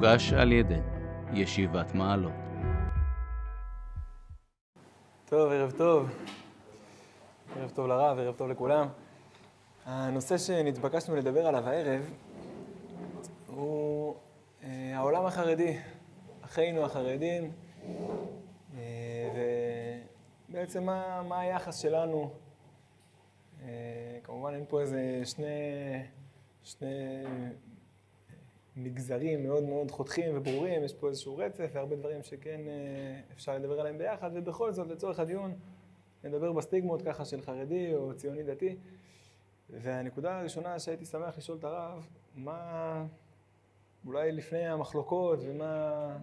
מוגש על ידי ישיבת מעלות. טוב, ערב טוב. ערב טוב לרב, ערב טוב לכולם. הנושא שנתבקשנו לדבר עליו הערב הוא אה, העולם החרדי, אחינו החרדים, אה, ובעצם מה, מה היחס שלנו. אה, כמובן אין פה איזה שני, שני מגזרים מאוד מאוד חותכים וברורים, יש פה איזשהו רצף והרבה דברים שכן אפשר לדבר עליהם ביחד, ובכל זאת, לצורך הדיון, נדבר בסטיגמות ככה של חרדי או ציוני דתי. והנקודה הראשונה שהייתי שמח לשאול את הרב, מה, אולי לפני המחלוקות ומה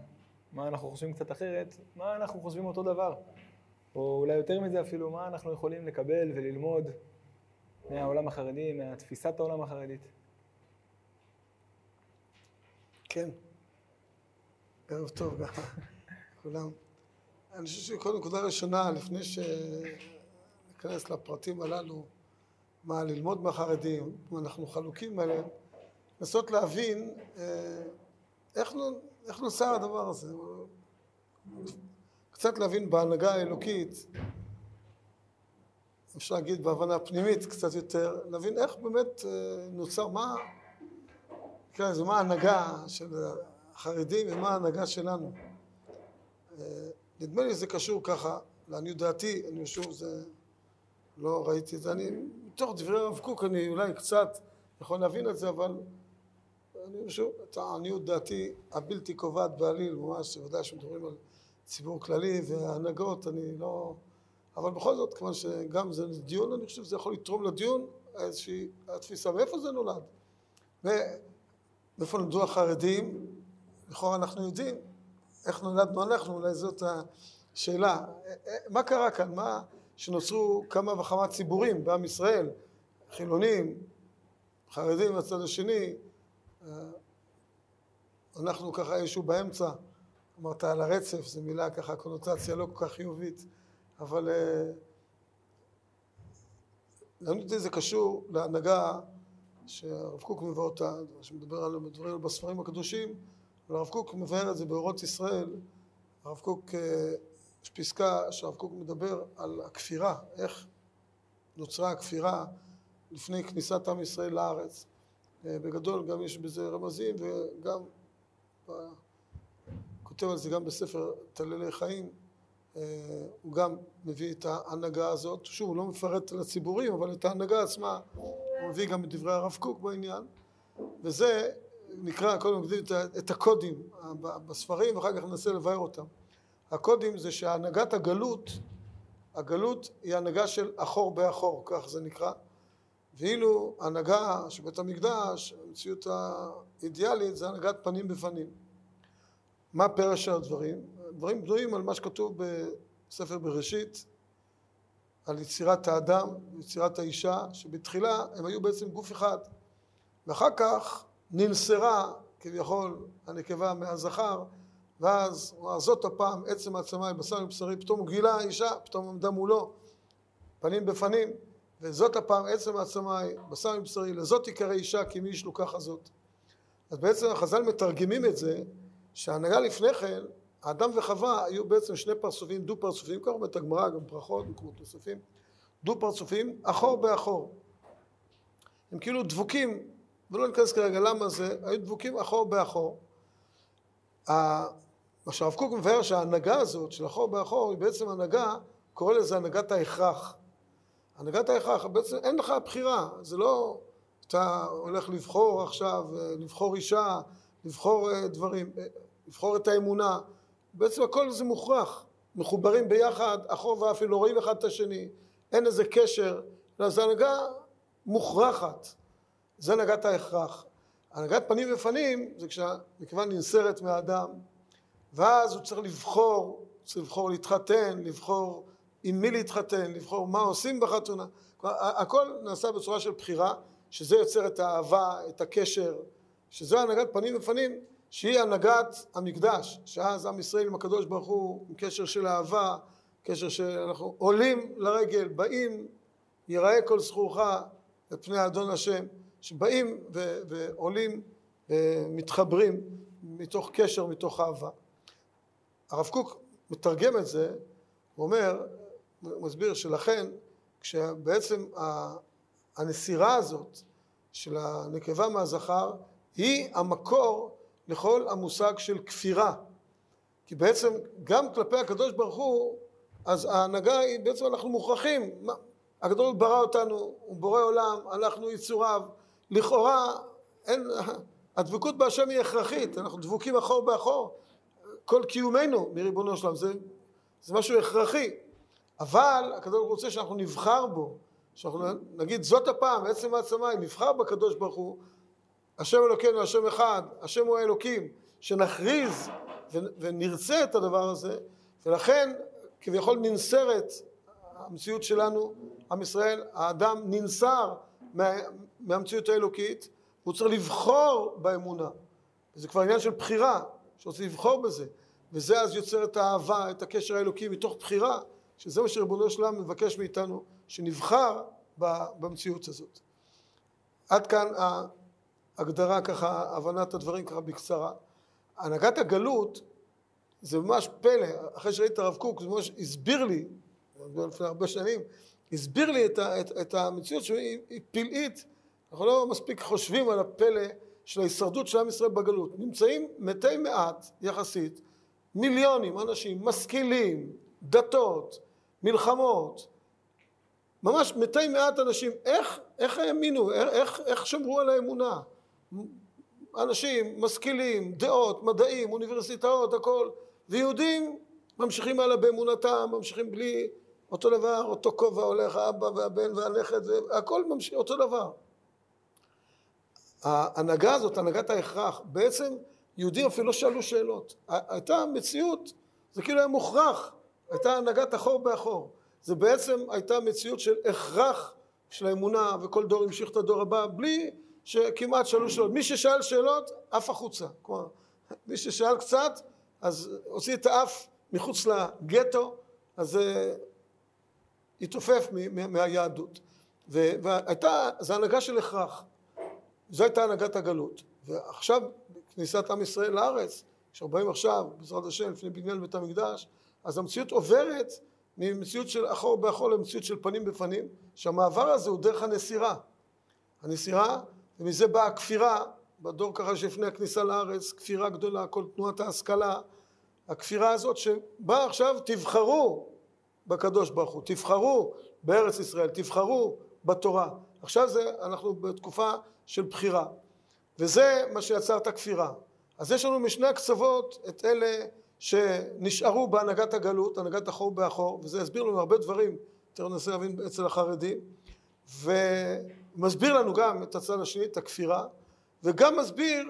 מה אנחנו חושבים קצת אחרת, מה אנחנו חושבים אותו דבר? או אולי יותר מזה אפילו, מה אנחנו יכולים לקבל וללמוד מהעולם החרדי, מהתפיסת העולם החרדית? כן. ערב טוב גם, כולם. אני חושב שכל נקודה ראשונה, לפני שניכנס לפרטים הללו, מה ללמוד מהחרדים, מה אנחנו חלוקים עליהם, לנסות להבין אה, איך, איך נוצר הדבר הזה. קצת להבין בהנהגה האלוקית, אפשר להגיד בהבנה פנימית קצת יותר, להבין איך באמת אה, נוצר, מה, נקרא לזה, מה ההנהגה של החרדים ומה ההנהגה שלנו. אה, נדמה לי שזה קשור ככה, לעניות דעתי, אני שוב, זה, לא ראיתי את זה, אני, מתוך דברי הרב קוק אני אולי קצת יכול להבין את זה, אבל אני שוב, את העניות דעתי הבלתי קובעת בעליל, ממש, ודאי שמדברים על ציבור כללי והנהגות, אני לא... אבל בכל זאת, כיוון שגם זה דיון, אני חושב שזה יכול לתרום לדיון איזושהי התפיסה. מאיפה זה נולד? מאיפה נולדו החרדים? לכאורה אנחנו יודעים. איך נולדנו אנחנו? אולי זאת השאלה. מה קרה כאן? מה... שנוצרו כמה וכמה ציבורים בעם ישראל, חילונים, חרדים מהצד השני, אנחנו ככה איזשהו באמצע, אמרת על הרצף, זו מילה ככה, קונוטציה לא כל כך חיובית, אבל לענות זה קשור להנהגה שהרב קוק מביא אותה, שמדבר על דברים בספרים הקדושים, אבל הרב קוק מבאר את זה באורות ישראל, הרב קוק, יש פסקה שהרב קוק מדבר על הכפירה, איך נוצרה הכפירה לפני כניסת עם ישראל לארץ. בגדול גם יש בזה רמזים וגם כותב על זה גם בספר טללי חיים הוא גם מביא את ההנהגה הזאת, שוב הוא לא מפרט על הציבורים אבל את ההנהגה עצמה הוא מביא גם את דברי הרב קוק בעניין וזה נקרא, קודם נגדיר את הקודים בספרים ואחר כך ננסה לבאר אותם הקודים זה שהנהגת הגלות הגלות היא הנהגה של אחור באחור, כך זה נקרא ואילו הנהגה של בית המקדש, המציאות האידיאלית, זה הנהגת פנים בפנים. מה פרש הדברים? דברים בנויים על מה שכתוב בספר בראשית, על יצירת האדם, יצירת האישה, שבתחילה הם היו בעצם גוף אחד, ואחר כך ננסרה כביכול הנקבה מהזכר, ואז זאת הפעם עצם העצמה בשר מבשרי, פתאום גילה אישה, פתאום עמדה מולו, פנים בפנים, וזאת הפעם עצם העצמי, בשר מבשרי, לזאת תיקרא אישה כי מי ישלו ככה זאת. אז בעצם החז"ל מתרגמים את זה, שההנהגה לפני כן, האדם וחווה היו בעצם שני פרצופים, דו פרצופים, כך אומרת הגמרא, גם ברכות, במקומות נוספים, דו פרצופים, אחור באחור. הם כאילו דבוקים, ולא ניכנס כרגע למה זה, היו דבוקים אחור באחור. מה שהרב קוק מבאר שההנהגה הזאת של אחור באחור היא בעצם הנהגה, קורא לזה הנהגת ההכרח. הנהגת ההכרח, בעצם אין לך בחירה, זה לא אתה הולך לבחור עכשיו, לבחור אישה, לבחור דברים, לבחור את האמונה, בעצם הכל זה מוכרח, מחוברים ביחד, אחור ואפילו רואים אחד את השני, אין איזה קשר, אלא זו הנהגה מוכרחת, זה הנהגת ההכרח. הנהגת פנים בפנים זה כשהנקבה ננסרת מהאדם, ואז הוא צריך לבחור, צריך לבחור להתחתן, לבחור עם מי להתחתן, לבחור מה עושים בחתונה, הכל נעשה בצורה של בחירה, שזה יוצר את האהבה, את הקשר, שזו הנהגת פנים בפנים, שהיא הנהגת המקדש, שאז עם ישראל עם הקדוש ברוך הוא עם קשר של אהבה, קשר שאנחנו עולים לרגל, באים, ייראה כל זכורך את פני אדון השם, שבאים ו- ועולים ומתחברים מתוך קשר, מתוך אהבה. הרב קוק מתרגם את זה, הוא אומר, הוא מסביר שלכן כשבעצם הנסירה הזאת של הנקבה מהזכר היא המקור לכל המושג של כפירה. כי בעצם גם כלפי הקדוש ברוך הוא, אז ההנהגה היא בעצם אנחנו מוכרחים. הקדוש ברוך הוא ברא אותנו, הוא בורא עולם, אנחנו יצוריו. לכאורה אין, הדבקות בהשם היא הכרחית, אנחנו דבוקים אחור באחור. כל קיומנו מריבונו שלם, זה, זה משהו הכרחי. אבל הקדוש ברוך הוא רוצה שאנחנו נבחר בו, שאנחנו נגיד זאת הפעם, עצם העצמה, אם נבחר בקדוש ברוך הוא, השם אלוקינו, השם אחד, השם הוא האלוקים, שנכריז ונרצה את הדבר הזה, ולכן כביכול ננסרת המציאות שלנו, עם ישראל, האדם ננסר מה, מהמציאות האלוקית, הוא צריך לבחור באמונה. זה כבר עניין של בחירה, שרוצה לבחור בזה. וזה אז יוצר את האהבה, את הקשר האלוקי מתוך בחירה, שזה מה שריבונו של עולם מבקש מאיתנו, שנבחר במציאות הזאת. עד כאן ההגדרה ככה, הבנת הדברים ככה בקצרה. הנהגת הגלות זה ממש פלא, אחרי שראיתי את הרב קוק, זה ממש הסביר לי, לפני הרבה שנים, הסביר לי את, את, את המציאות שהיא פלאית, אנחנו לא מספיק חושבים על הפלא של ההישרדות של עם ישראל בגלות. נמצאים מתי מעט יחסית, מיליונים אנשים משכילים, דתות, מלחמות, ממש מתי מעט אנשים, איך, איך האמינו, איך, איך שמרו על האמונה? אנשים משכילים, דעות, מדעים, אוניברסיטאות, הכל, ויהודים ממשיכים הלאה באמונתם, ממשיכים בלי אותו דבר, אותו כובע הולך האבא והבן והנכד, הכל ממשיך אותו דבר. ההנהגה הזאת, הנהגת ההכרח, בעצם יהודים אפילו לא שאלו שאלות. הייתה מציאות, זה כאילו היה מוכרח, הייתה הנהגת אחור באחור. זה בעצם הייתה מציאות של הכרח של האמונה, וכל דור המשיך את הדור הבא, בלי שכמעט שאלו שאלות. מי ששאל שאלות, עף החוצה. כלומר, מי ששאל קצת, אז הוציא את האף מחוץ לגטו, אז זה התעופף מהיהדות. והייתה, זו הנהגה של הכרח. זו הייתה הנהגת הגלות. ועכשיו, כניסת עם ישראל לארץ, כשאנחנו באים עכשיו, בעזרת השם, לפני בניין בית המקדש, אז המציאות עוברת ממציאות של אחור באחור למציאות של פנים בפנים, שהמעבר הזה הוא דרך הנסירה. הנסירה, ומזה באה הכפירה, בדור ככה שלפני הכניסה לארץ, כפירה גדולה, כל תנועת ההשכלה, הכפירה הזאת שבאה עכשיו, תבחרו בקדוש ברוך הוא, תבחרו בארץ ישראל, תבחרו בתורה. עכשיו זה, אנחנו בתקופה של בחירה, וזה מה שיצר את הכפירה. אז יש לנו משני הקצוות את אלה שנשארו בהנהגת הגלות, הנהגת החור באחור, וזה יסביר לנו הרבה דברים, יותר ננסה להבין אצל החרדים, ומסביר לנו גם את הצד השני, את הכפירה, וגם מסביר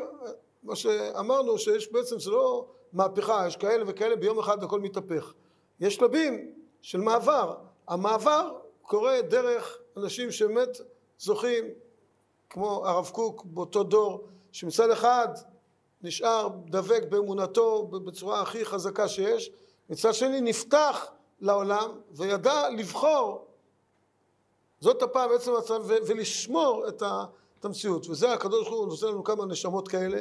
מה שאמרנו, שיש בעצם, זה לא מהפכה, יש כאלה וכאלה, ביום אחד הכל מתהפך. יש שלבים של מעבר. המעבר קורה דרך אנשים שבאמת זוכים, כמו הרב קוק באותו דור, שמצד אחד נשאר דבק באמונתו בצורה הכי חזקה שיש, מצד שני נפתח לעולם וידע לבחור זאת הפעם בעצם המצב ולשמור את, המציאות וזה הקדוש ברוך הוא נותן לנו כמה נשמות כאלה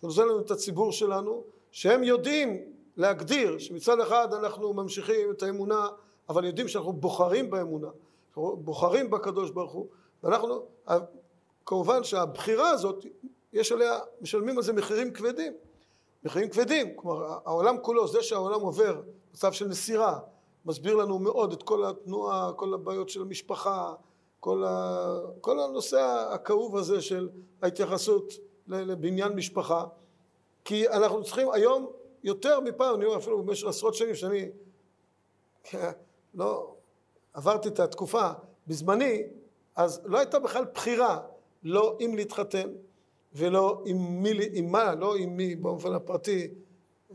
הוא נותן לנו את הציבור שלנו שהם יודעים להגדיר שמצד אחד אנחנו ממשיכים את האמונה אבל יודעים שאנחנו בוחרים באמונה בוחרים בקדוש ברוך הוא ואנחנו כמובן שהבחירה הזאת יש עליה, משלמים על זה מחירים כבדים. מחירים כבדים, כלומר העולם כולו, זה שהעולם עובר מצב של נסירה, מסביר לנו מאוד את כל התנועה, כל הבעיות של המשפחה, כל, ה... כל הנושא הכאוב הזה של ההתייחסות לבניין משפחה, כי אנחנו צריכים היום יותר מפעם, אני אומר אפילו במשך עשרות שנים שאני לא עברתי את התקופה בזמני, אז לא הייתה בכלל בחירה לא אם להתחתן, ולא עם מי, עם מה, לא עם מי באופן הפרטי,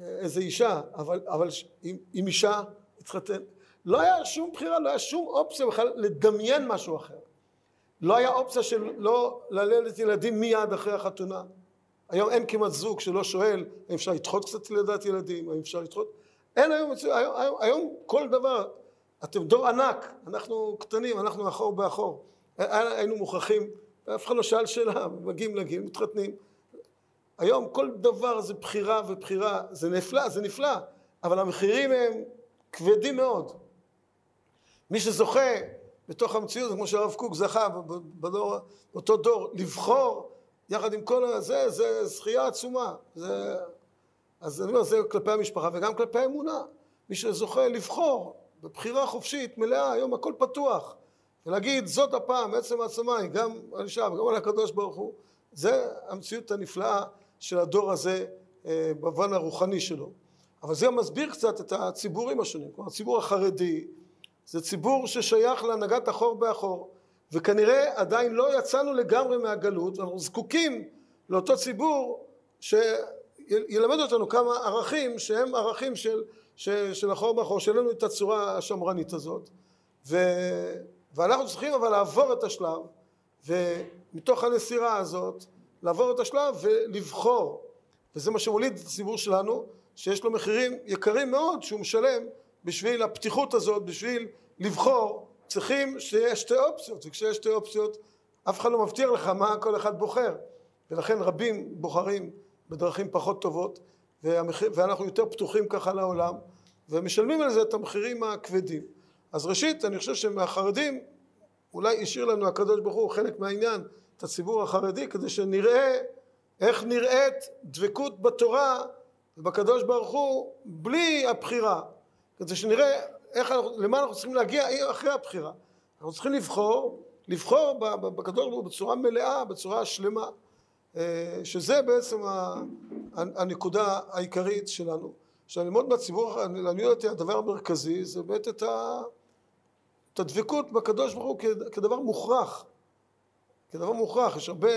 איזה אישה, אבל, אבל עם, עם אישה התחתן. לא היה שום בחירה, לא היה שום אופציה בכלל לדמיין משהו אחר. לא היה אופציה של לא ללדת ילדים מיד אחרי החתונה. היום אין כמעט זוג שלא שואל האם אפשר לדחות קצת לידת ילדים, האם אפשר לדחות... אין היום, היום, היום, היום כל דבר, אתם דור ענק, אנחנו קטנים, אנחנו אחור באחור. היינו מוכרחים אף אחד לא שאל שאלה, מגיעים לגיל, מתחתנים. היום כל דבר זה בחירה ובחירה, זה נפלא, זה נפלא, אבל המחירים הם כבדים מאוד. מי שזוכה בתוך המציאות, כמו שהרב קוק זכה בדור, באותו דור, לבחור יחד עם כל הזה, זה זכייה עצומה. זה, אז אני אומר, זה כלפי המשפחה וגם כלפי האמונה. מי שזוכה לבחור בבחירה חופשית, מלאה, היום הכל פתוח. ולהגיד, זאת הפעם, עצם העצמיים, גם על אישה וגם על הקדוש ברוך הוא, זה המציאות הנפלאה של הדור הזה אה, במובן הרוחני שלו. אבל זה מסביר קצת את הציבורים השונים. כלומר, הציבור החרדי זה ציבור ששייך להנהגת החור באחור, וכנראה עדיין לא יצאנו לגמרי מהגלות, ואנחנו זקוקים לאותו ציבור שילמד אותנו כמה ערכים שהם ערכים של, של, של החור באחור, שאין לנו את הצורה השמרנית הזאת. ו, ואנחנו צריכים אבל לעבור את השלב, ומתוך הנסירה הזאת, לעבור את השלב ולבחור. וזה מה שמוליד את הציבור שלנו, שיש לו מחירים יקרים מאוד שהוא משלם בשביל הפתיחות הזאת, בשביל לבחור, צריכים שיהיה שתי אופציות, וכשיש שתי אופציות אף אחד לא מבטיח לך מה כל אחד בוחר, ולכן רבים בוחרים בדרכים פחות טובות, והמחיר, ואנחנו יותר פתוחים ככה לעולם, ומשלמים על זה את המחירים הכבדים. אז ראשית, אני חושב שמהחרדים, אולי השאיר לנו הקדוש ברוך הוא חלק מהעניין, את הציבור החרדי, כדי שנראה איך נראית דבקות בתורה ובקדוש ברוך הוא בלי הבחירה, כדי שנראה איך אנחנו, למה אנחנו צריכים להגיע אחרי הבחירה. אנחנו צריכים לבחור, לבחור בקדוש ברוך הוא בצורה מלאה, בצורה שלמה, אה, שזה בעצם הנקודה העיקרית שלנו. עכשיו ללמוד מהציבור, לעניות אותי הדבר המרכזי זה באמת את הדבקות בקדוש ברוך הוא כדבר מוכרח, כדבר מוכרח, יש הרבה,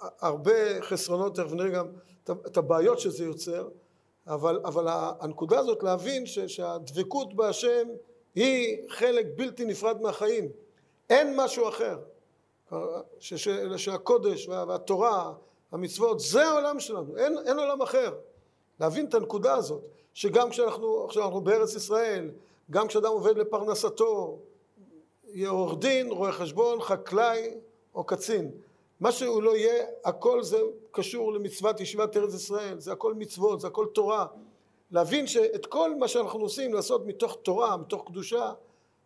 הרבה חסרונות, תכף נראה גם את הבעיות שזה יוצר, אבל, אבל הנקודה הזאת להבין ש, שהדבקות בהשם היא חלק בלתי נפרד מהחיים, אין משהו אחר, ש, ש, שהקודש וה, והתורה, המצוות, זה העולם שלנו, אין, אין עולם אחר. להבין את הנקודה הזאת, שגם כשאנחנו עכשיו אנחנו בארץ ישראל, גם כשאדם עובד לפרנסתו, יהיה עורך דין, רואה חשבון, חקלאי או קצין, מה שהוא לא יהיה, הכל זה קשור למצוות ישיבת ארץ ישראל, זה הכל מצוות, זה הכל תורה. להבין שאת כל מה שאנחנו עושים לעשות מתוך תורה, מתוך קדושה,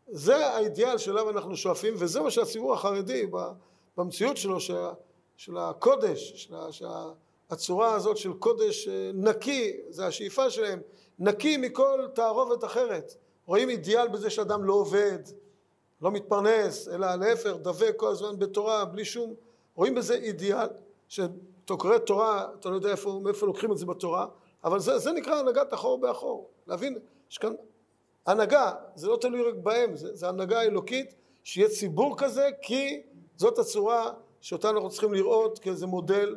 זה האידיאל שאליו אנחנו שואפים, וזה מה שהציבור החרדי במציאות שלו, של הקודש, של הצורה הזאת של קודש אה, נקי, זה השאיפה שלהם, נקי מכל תערובת אחרת. רואים אידיאל בזה שאדם לא עובד, לא מתפרנס, אלא להפך, דבק כל הזמן בתורה, בלי שום רואים בזה אידיאל, שאתה קורא תורה, אתה לא יודע איפה, מאיפה לוקחים את זה בתורה, אבל זה, זה נקרא הנהגת אחור באחור. להבין שכאן הנהגה, זה לא תלוי רק בהם, זה, זה הנהגה אלוקית, שיהיה ציבור כזה, כי זאת הצורה שאותה אנחנו צריכים לראות כאיזה מודל,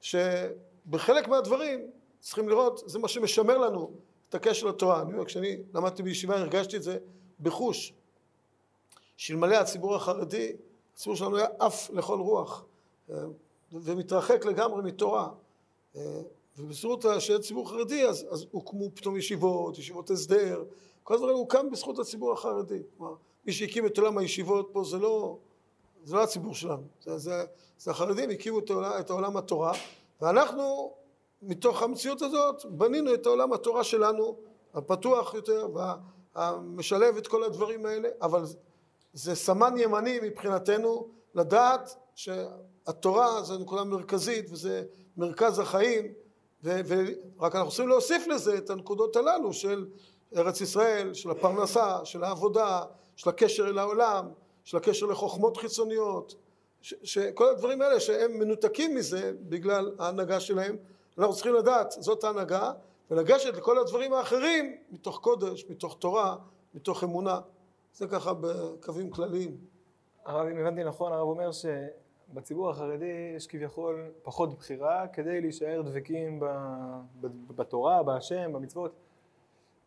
שבחלק מהדברים צריכים לראות, זה מה שמשמר לנו את הקשר לתורה. אני אומר, כשאני למדתי בישיבה הרגשתי את זה בחוש, שאלמלא הציבור החרדי, הציבור שלנו היה עף לכל רוח. ומתרחק לגמרי מתורה. ובזכות שיהיה ציבור חרדי, אז, אז הוקמו פתאום ישיבות, ישיבות הסדר, כל הדברים הוקם בזכות הציבור החרדי. כלומר, מי שהקים את עולם הישיבות פה זה לא, זה לא הציבור שלנו, זה, זה, זה החרדים הקימו את העולם, את העולם התורה, ואנחנו מתוך המציאות הזאת בנינו את העולם התורה שלנו, הפתוח יותר והמשלב את כל הדברים האלה, אבל זה סמן ימני מבחינתנו לדעת שהתורה זו נקודה מרכזית וזה מרכז החיים ורק אנחנו צריכים להוסיף לזה את הנקודות הללו של ארץ ישראל, של הפרנסה, של העבודה, של הקשר אל העולם, של הקשר לחוכמות חיצוניות, שכל הדברים האלה שהם מנותקים מזה בגלל ההנהגה שלהם, אנחנו צריכים לדעת זאת ההנהגה ולגשת לכל הדברים האחרים מתוך קודש, מתוך תורה, מתוך אמונה. זה ככה בקווים כלליים. הרב, אם הבנתי נכון, הרב אומר שבציבור החרדי יש כביכול פחות בחירה כדי להישאר דבקים בתורה, בהשם, במצוות.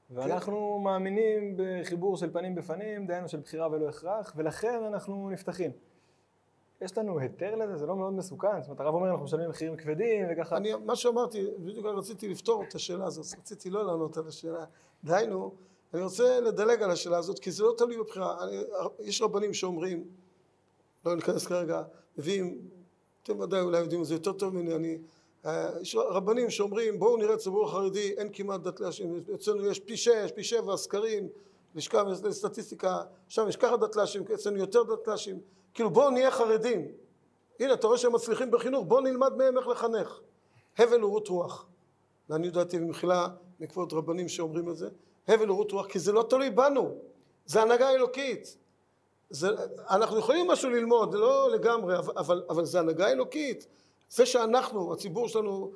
ואנחנו כן. מאמינים בחיבור של פנים בפנים, דהיינו של בחירה ולא הכרח, ולכן אנחנו נפתחים. יש לנו היתר לזה? זה לא מאוד מסוכן? זאת אומרת, הרב אומר, אנחנו משלמים מחירים כבדים וככה... אני, מה שאמרתי, בדיוק רציתי לפתור את השאלה הזאת, רציתי לא לענות על השאלה. דהיינו, אני רוצה לדלג על השאלה הזאת, כי זה לא תלוי בבחירה. אני, יש רבנים שאומרים, לא ניכנס כרגע, מביאים, אתם ודאי אולי יודעים את זה יותר טוב ממני, אני, אה, יש רבנים שאומרים בואו נראה את הציבור החרדי אין כמעט דת להשם אצלנו יש פי שש פי שבע סקרים לשכה לסטטיסטיקה שם יש ככה דת להשם אצלנו יותר דת להשם כאילו בואו נהיה חרדים. הנה אתה רואה שהם מצליחים בחינוך בואו נלמד מהם איך לחנך. הבל ורות רוח. לעניות דעתי במחילה מכבוד רבנים שאומרים את זה הבל ורות רוח כי זה לא תלוי בנו זה הנהגה אלוקית זה, אנחנו יכולים משהו ללמוד, זה לא לגמרי, אבל, אבל זה הנהגה אלוקית. זה שאנחנו, הציבור שלנו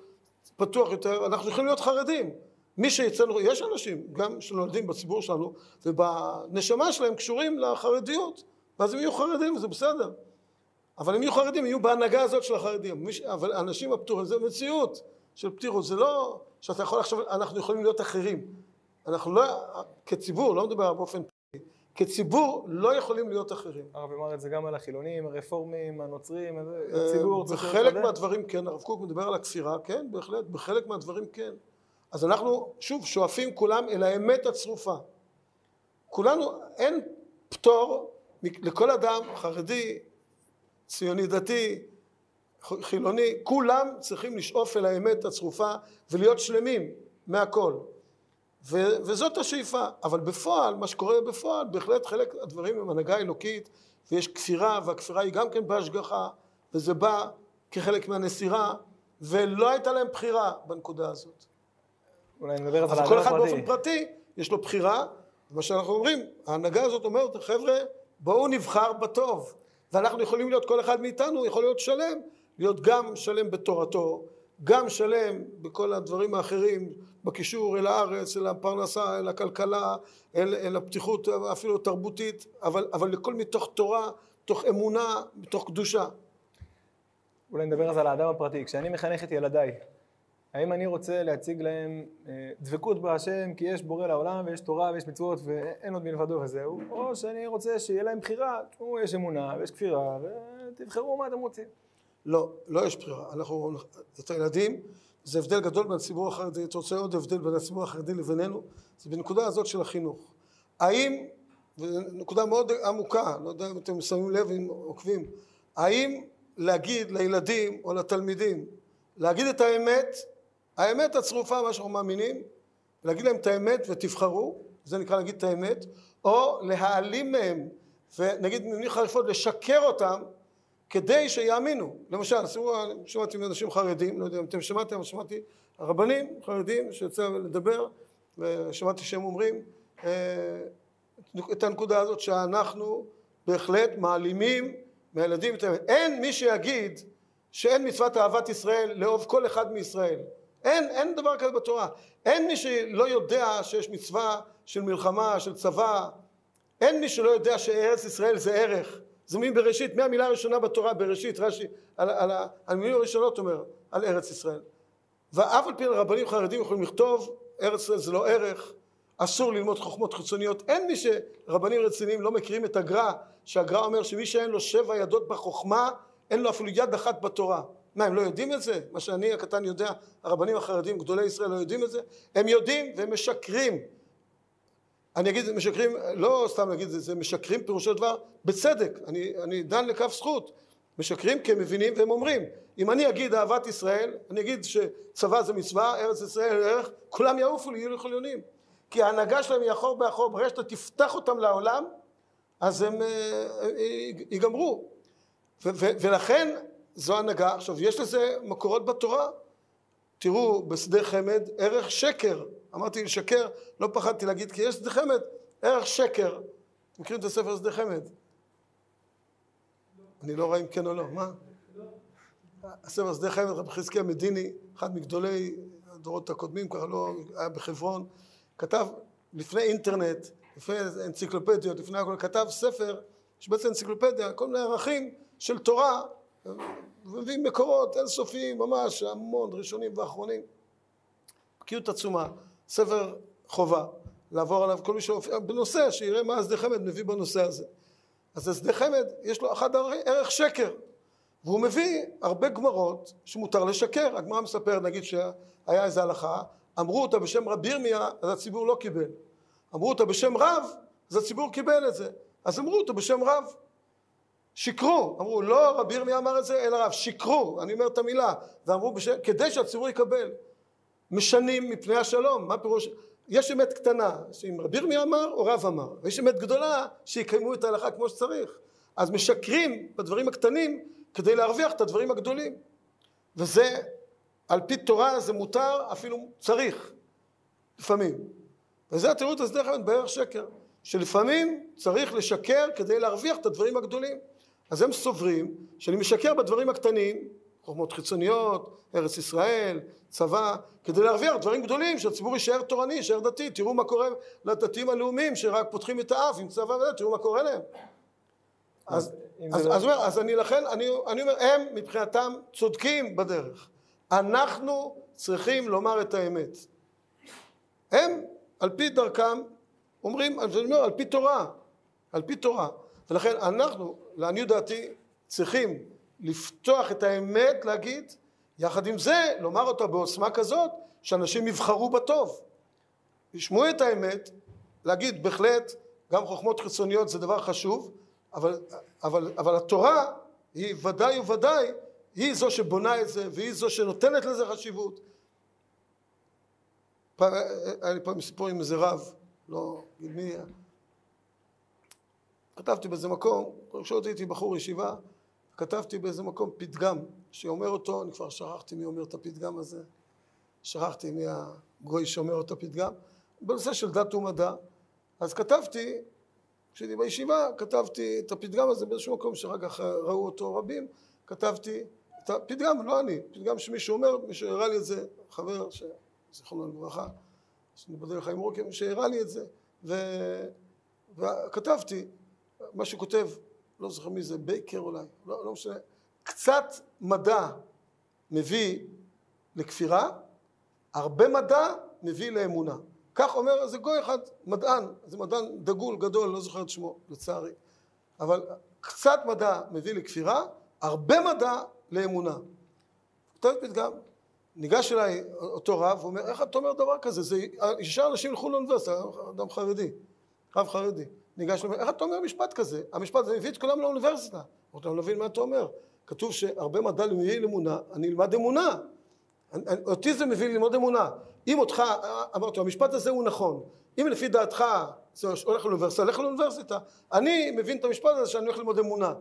פתוח יותר, אנחנו יכולים להיות חרדים. מי שאצלנו, יש אנשים גם שנולדים בציבור שלנו ובנשמה שלהם קשורים לחרדיות, ואז הם יהיו חרדים וזה בסדר. אבל הם יהיו חרדים, יהיו בהנהגה הזאת של החרדים. אבל האנשים הפתוחים, זה מציאות של פתיחות, זה לא שאתה יכול עכשיו, אנחנו יכולים להיות אחרים. אנחנו לא, כציבור, לא מדבר באופן כציבור לא יכולים להיות אחרים. הרב אמר את זה גם על החילונים, הרפורמים, הנוצרים, אה, הציבור צריך... בחלק מהדברים כן, הרב קוק מדבר על הכפירה, כן, בהחלט, בחלק מהדברים כן. אז אנחנו, שוב, שואפים כולם אל האמת הצרופה. כולנו, אין פטור לכל אדם, חרדי, ציוני דתי, חילוני, כולם צריכים לשאוף אל האמת הצרופה ולהיות שלמים מהכל. ו- וזאת השאיפה, אבל בפועל, מה שקורה בפועל, בהחלט חלק מהדברים הם הנהגה אלוקית ויש כפירה והכפירה היא גם כן בהשגחה וזה בא כחלק מהנסירה ולא הייתה להם בחירה בנקודה הזאת. אולי נדבר על זה כל אחד באופן פרטי יש לו בחירה, מה שאנחנו אומרים, ההנהגה הזאת אומרת חבר'ה בואו נבחר בטוב. ואנחנו יכולים להיות, כל אחד מאיתנו יכול להיות שלם, להיות גם שלם בתורתו גם שלם בכל הדברים האחרים, בקישור אל הארץ, אל הפרנסה, אל הכלכלה, אל, אל הפתיחות אפילו תרבותית, אבל, אבל לכל מתוך תורה, מתוך אמונה, מתוך קדושה. אולי נדבר אז על האדם הפרטי. כשאני מחנך את ילדיי, האם אני רוצה להציג להם אה, דבקות בהשם כי יש בורא לעולם ויש תורה ויש מצוות ואין עוד מלבדו וזהו, או שאני רוצה שיהיה להם בחירה, תשמעו, יש אמונה ויש כפירה ותבחרו מה אתם רוצים. לא, לא יש בחירה. אנחנו, את הילדים, זה הבדל גדול בין הציבור החרדי, אתה רוצה עוד הבדל בין הציבור החרדי לבינינו, זה בנקודה הזאת של החינוך. האם, נקודה מאוד עמוקה, לא יודע אם אתם שמים לב אם עוקבים, האם להגיד לילדים או לתלמידים, להגיד את האמת, האמת הצרופה, מה שאנחנו מאמינים, להגיד להם את האמת ותבחרו, זה נקרא להגיד את האמת, או להעלים מהם, ונגיד במילים חריפות לשקר אותם כדי שיאמינו. למשל, שמעתי מאנשים חרדים, לא יודע אם אתם שמעתם, שמעתי רבנים חרדים שיוצא לדבר, ושמעתי שהם אומרים אה, את הנקודה הזאת שאנחנו בהחלט מעלימים מהילדים את האמת. אין מי שיגיד שאין מצוות אהבת ישראל לאהוב כל אחד מישראל. אין, אין דבר כזה בתורה. אין מי שלא יודע שיש מצווה של מלחמה, של צבא. אין מי שלא יודע שארץ ישראל זה ערך. זה מילים בראשית, מהמילה הראשונה בתורה, בראשית, רש"י, על, על, על המילים הראשונות אומר, על ארץ ישראל. ואף על פי רבנים חרדים יכולים לכתוב, ארץ ישראל זה לא ערך, אסור ללמוד חוכמות חיצוניות. אין מי שרבנים רציניים לא מכירים את הגר"א, שהגר"א אומר שמי שאין לו שבע ידות בחוכמה, אין לו אפילו יד אחת בתורה. מה, הם לא יודעים את זה? מה שאני הקטן יודע, הרבנים החרדים, גדולי ישראל, לא יודעים את זה? הם יודעים והם משקרים. אני אגיד משקרים, לא סתם להגיד את זה, משקרים פירושו דבר בצדק, אני, אני דן לכף זכות, משקרים כי הם מבינים והם אומרים, אם אני אגיד אהבת ישראל, אני אגיד שצבא זה מצווה, ארץ ישראל ערך, כולם יעופו לי, יהיו לי חליונים, כי ההנהגה שלהם היא אחור באחור, ברגע שאתה תפתח אותם לעולם, אז הם אה, ייגמרו, ולכן זו הנהגה, עכשיו יש לזה מקורות בתורה, תראו בשדה חמד ערך שקר אמרתי לשקר, לא פחדתי להגיד כי יש שדה חמד, ערך שקר. מכירים את הספר שדה חמד? אני לא רואה אם כן או לא, מה? הספר שדה חמד, רבי חזקיה מדיני, אחד מגדולי הדורות הקודמים, כבר לא היה בחברון, כתב לפני אינטרנט, לפני אנציקלופדיות, לפני הכל, כתב ספר שבעצם אנציקלופדיה, כל מיני ערכים של תורה, ומביאים מקורות אינסופיים, ממש, המון, ראשונים ואחרונים. בקיאות עצומה. ספר חובה, לעבור עליו כל מי שהופיע, בנושא, שיראה מה השדה חמד מביא בנושא הזה. אז השדה חמד יש לו אחד ערך שקר, והוא מביא הרבה גמרות שמותר לשקר. הגמרא מספר, נגיד שהיה איזה הלכה, אמרו אותה בשם רבי ירמיה, אז הציבור לא קיבל. אמרו אותה בשם רב, אז הציבור קיבל את זה. אז אמרו אותה בשם רב. שיקרו, אמרו לא רבי ירמיה אמר את זה אלא רב, שיקרו, אני אומר את המילה, ואמרו בש... כדי שהציבור יקבל, משנים מפני השלום, מה פירוש, יש אמת קטנה שאם רבי ירמיה אמר או רב אמר, ויש אמת גדולה שיקיימו את ההלכה כמו שצריך, אז משקרים בדברים הקטנים כדי להרוויח את הדברים הגדולים, וזה על פי תורה זה מותר אפילו צריך. לפעמים, וזה התירוץ הזה דרך אגב בערך שקר, שלפעמים צריך לשקר כדי להרוויח את הדברים הגדולים אז הם סוברים שאני משקר בדברים הקטנים, חוכמות חיצוניות, ארץ ישראל, צבא, כדי להרוויח דברים גדולים, שהציבור יישאר תורני, יישאר דתי, תראו מה קורה לדתיים הלאומיים שרק פותחים את האף עם צבא וזה, תראו מה קורה להם. אז, אז, לא... אז, אומר, אז אני לכן, אני, אני אומר, הם מבחינתם צודקים בדרך. אנחנו צריכים לומר את האמת. הם, על פי דרכם, אומרים, אני אומר, על פי תורה, על פי תורה. ולכן אנחנו, לעניות דעתי, צריכים לפתוח את האמת להגיד, יחד עם זה לומר אותה בעוצמה כזאת שאנשים יבחרו בטוב. ישמעו את האמת, להגיד בהחלט גם חוכמות חיצוניות זה דבר חשוב, אבל, אבל, אבל התורה היא ודאי וודאי היא זו שבונה את זה והיא זו שנותנת לזה חשיבות. פעם, היה לי פעם סיפור עם איזה רב, לא מי, כתבתי באיזה מקום, כשעוד הייתי בחור ישיבה, כתבתי באיזה מקום פתגם שאומר אותו, אני כבר שכחתי מי אומר את הפתגם הזה, שכחתי מי הגוי שאומר את הפתגם, בנושא של דת ומדע, אז כתבתי, כשהייתי בישיבה, כתבתי את הפתגם הזה באיזשהו מקום שאחר כך ראו אותו רבים, כתבתי את הפתגם, לא אני, פתגם שמישהו אומר, מישהו הראה לי את זה, חבר, זיכרונו לברכה, שאני בדרך לחיים רוקים, שהראה לי את זה, ו... וכתבתי מה שכותב, לא זוכר מי זה, בייקר אולי, לא, לא משנה, קצת מדע מביא לכפירה, הרבה מדע מביא לאמונה. כך אומר איזה גוי אחד, מדען, זה מדען דגול גדול, לא זוכר את שמו, לצערי. אבל קצת מדע מביא לכפירה, הרבה מדע לאמונה. כותב פתגם, ניגש אליי אותו רב, הוא אומר, איך אתה אומר דבר כזה? זה שישה אנשים ילכו לאוניברסיטה, אדם חרדי, רב חרדי. ניגש ואומר, איך אתה אומר משפט כזה? המשפט הזה מביא את כולם לאוניברסיטה. אתה לא מבין מה אתה אומר. כתוב שהרבה מדע מביא לאמונה, אני אלמד אמונה. אותי זה מביא ללמוד אמונה. אם אותך, אמרתי, המשפט הזה הוא נכון. אם לפי דעתך זה הולך לאוניברסיטה, הולך לאוניברסיטה. אני מבין את המשפט הזה שאני הולך ללמוד אמונה.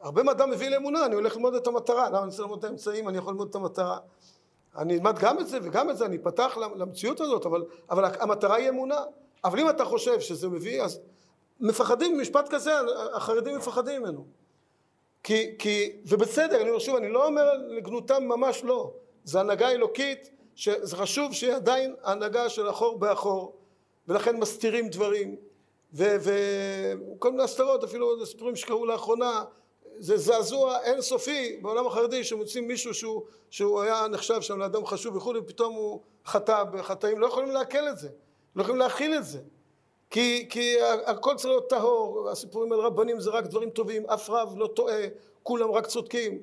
הרבה מדע מביא לאמונה, אני הולך ללמוד את המטרה. למה אני צריך ללמוד את האמצעים, אני יכול ללמוד את המטרה. אני אלמד גם את זה וגם את זה, אני אפתח למציאות הזאת, אבל, אבל המטרה היא אמונה. אבל אם אתה חושב שזה מביא, אז מפחדים ממשפט כזה, החרדים מפחדים ממנו. כי, כי, ובצדק, אני אומר שוב, אני לא אומר לגנותם ממש לא, זה הנהגה אלוקית, שזה חשוב שיהיה עדיין הנהגה של אחור באחור, ולכן מסתירים דברים, וכל מיני הסתרות, אפילו סיפורים שקרו לאחרונה, זה זעזוע אינסופי בעולם החרדי שמוצאים מישהו שהוא, שהוא היה נחשב שם לאדם חשוב וכולי, ופתאום הוא חטא בחטאים, לא יכולים לעכל את זה, לא יכולים להכיל את זה. כי, כי הכל צריך להיות טהור, הסיפורים על רבנים זה רק דברים טובים, אף רב לא טועה, כולם רק צודקים.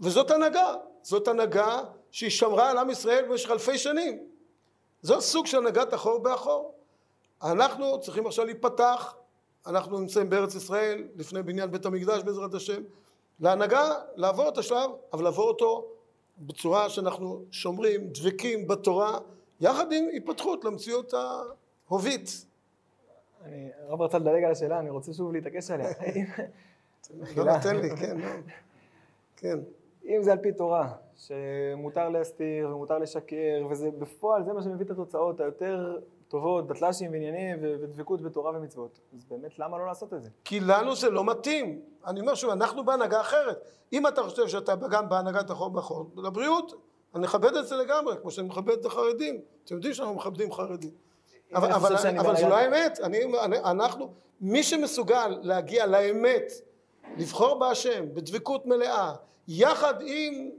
וזאת הנהגה, זאת הנהגה שהיא שמרה על עם ישראל במשך אלפי שנים. זה סוג של הנהגת אחור באחור. אנחנו צריכים עכשיו להיפתח, אנחנו נמצאים בארץ ישראל לפני בניין בית המקדש בעזרת השם, להנהגה לעבור את השלב, אבל לעבור אותו בצורה שאנחנו שומרים, דבקים בתורה, יחד עם התפתחות למציאות הובית. אני, רב רצה לדלג על השאלה, אני רוצה שוב להתעקש עליה. לא נותן לי, כן. כן. אם זה על פי תורה, שמותר להסתיר ומותר לשקר, וזה בפועל, זה מה שמביא את התוצאות היותר טובות, דתל"שים ועניינים ודבקות בתורה ומצוות. אז באמת, למה לא לעשות את זה? כי לנו זה לא מתאים. אני אומר שוב, אנחנו בהנהגה אחרת. אם אתה חושב שאתה גם בהנהגת החור בחור, לבריאות, אני מכבד את זה לגמרי, כמו שאני מכבד את החרדים. אתם יודעים שאנחנו מכבדים חרדים. אבל, אבל, אבל זו לא האמת, אני, אני, אנחנו, מי שמסוגל להגיע לאמת, לבחור בהשם, בדבקות מלאה, יחד עם,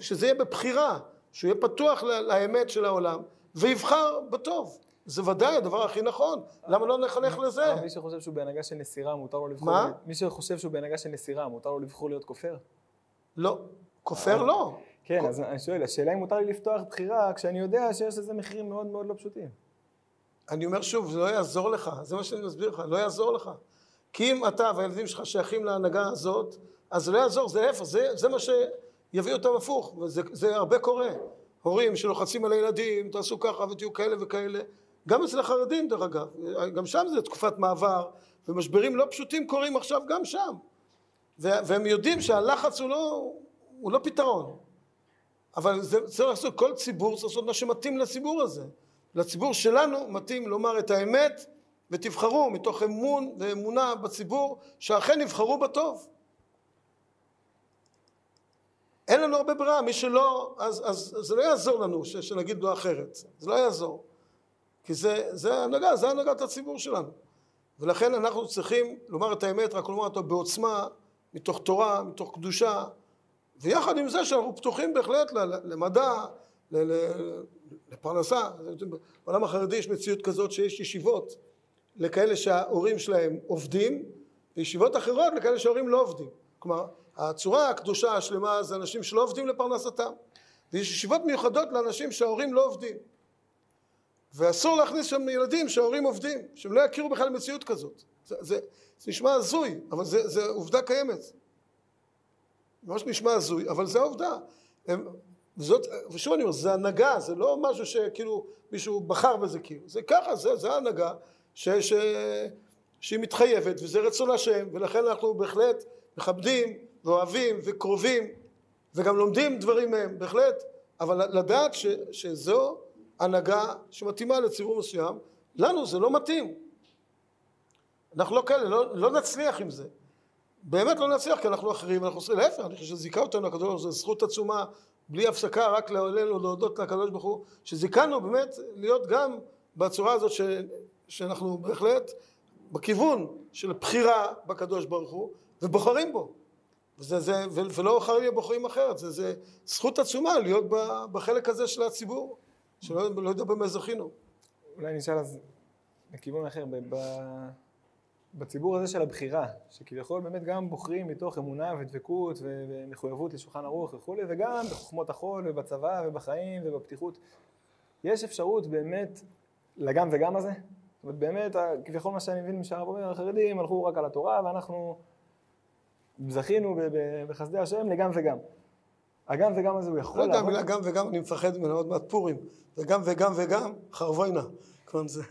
שזה יהיה בבחירה, שהוא יהיה פתוח לאמת של העולם, ויבחר בטוב. זה ודאי הדבר הכי נכון, למה לא נחנך לזה? מי שחושב שהוא בהנהגה של נסירה, מותר לו לבחור... מה? מי שחושב שהוא בהנהגה של נסירה, מותר לו לבחור להיות כופר? לא. כופר לא. כן, אז אני שואל, השאלה אם מותר לי לפתוח בחירה כשאני יודע שיש לזה מחירים מאוד מאוד לא פשוטים. אני אומר שוב, זה לא יעזור לך, זה מה שאני מסביר לך, לא יעזור לך. כי אם אתה והילדים שלך שייכים להנהגה הזאת, אז זה לא יעזור, זה להפך, זה, זה מה שיביא אותם הפוך, וזה זה הרבה קורה. הורים שלוחצים על הילדים, תעשו ככה ותהיו כאלה וכאלה. גם אצל החרדים דרך אגב, גם שם זה תקופת מעבר, ומשברים לא פשוטים קורים עכשיו גם שם. והם יודעים שהלחץ הוא לא, הוא לא פתרון. אבל זה צריך לעשות, כל ציבור צריך לעשות מה שמתאים לציבור הזה. לציבור שלנו מתאים לומר את האמת ותבחרו מתוך אמון ואמונה בציבור שאכן יבחרו בטוב. אין לנו הרבה ברירה, מי שלא, אז, אז, אז זה לא יעזור לנו ש, שנגיד לו אחרת, זה לא יעזור. כי זה, זה הנהגה, זה הנהגת הציבור שלנו. ולכן אנחנו צריכים לומר את האמת, רק לומר אותו בעוצמה, מתוך תורה, מתוך קדושה, ויחד עם זה שאנחנו פתוחים בהחלט למדע, לפרנסה. בעולם החרדי יש מציאות כזאת שיש ישיבות לכאלה שההורים שלהם עובדים, וישיבות אחרות לכאלה שההורים לא עובדים. כלומר, הצורה הקדושה השלמה זה אנשים שלא עובדים לפרנסתם. ויש ישיבות מיוחדות לאנשים שההורים לא עובדים. ואסור להכניס שם ילדים שההורים עובדים, שהם לא יכירו בכלל מציאות כזאת. זה, זה, זה נשמע הזוי, אבל זה, זה עובדה קיימת. ממש נשמע הזוי, אבל זה העובדה. הם, וזאת, ושוב אני אומר, זה הנהגה, זה לא משהו שכאילו מישהו בחר בזה כאילו, זה ככה, זה, זה ההנהגה ש, ש, שהיא מתחייבת וזה רצון השם ולכן אנחנו בהחלט מכבדים ואוהבים וקרובים וגם לומדים דברים מהם, בהחלט, אבל לדעת ש, שזו הנהגה שמתאימה לציבור מסוים, לנו זה לא מתאים. אנחנו לא כאלה, לא, לא נצליח עם זה. באמת לא נצליח כי אנחנו אחרים, אנחנו עושים להפך, אני חושב שזיכה אותנו הקדוש ברוך הוא, זו זכות עצומה, בלי הפסקה, רק לעולנו להודות לקדוש ברוך הוא, שזיכנו באמת להיות גם בצורה הזאת ש, שאנחנו בהחלט בכיוון של בחירה בקדוש ברוך הוא, ובוחרים בו. וזה, זה, ולא חלילה בוחרים אחרת, זה, זה זכות עצומה להיות בחלק הזה של הציבור, שלא לא יודע במה זכינו. אולי נשאל אז לכיוון אחר, ב, בציבור הזה של הבחירה, שכביכול באמת גם בוחרים מתוך אמונה ודבקות ומחויבות לשולחן ערוך וכולי, וגם בחוכמות החול ובצבא ובחיים ובפתיחות, יש אפשרות באמת לגם וגם הזה? זאת אומרת, באמת, כביכול מה שאני מבין משאר הבוגרים, החרדים הלכו רק על התורה ואנחנו זכינו בחסדי השם לגם וגם. הגם וגם הזה הוא יכול לעבוד? לא יודע, המילה גם וגם אני מפחד ממנו עוד מעט פורים. וגם וגם וגם, חרבוינה. כלומר, זה,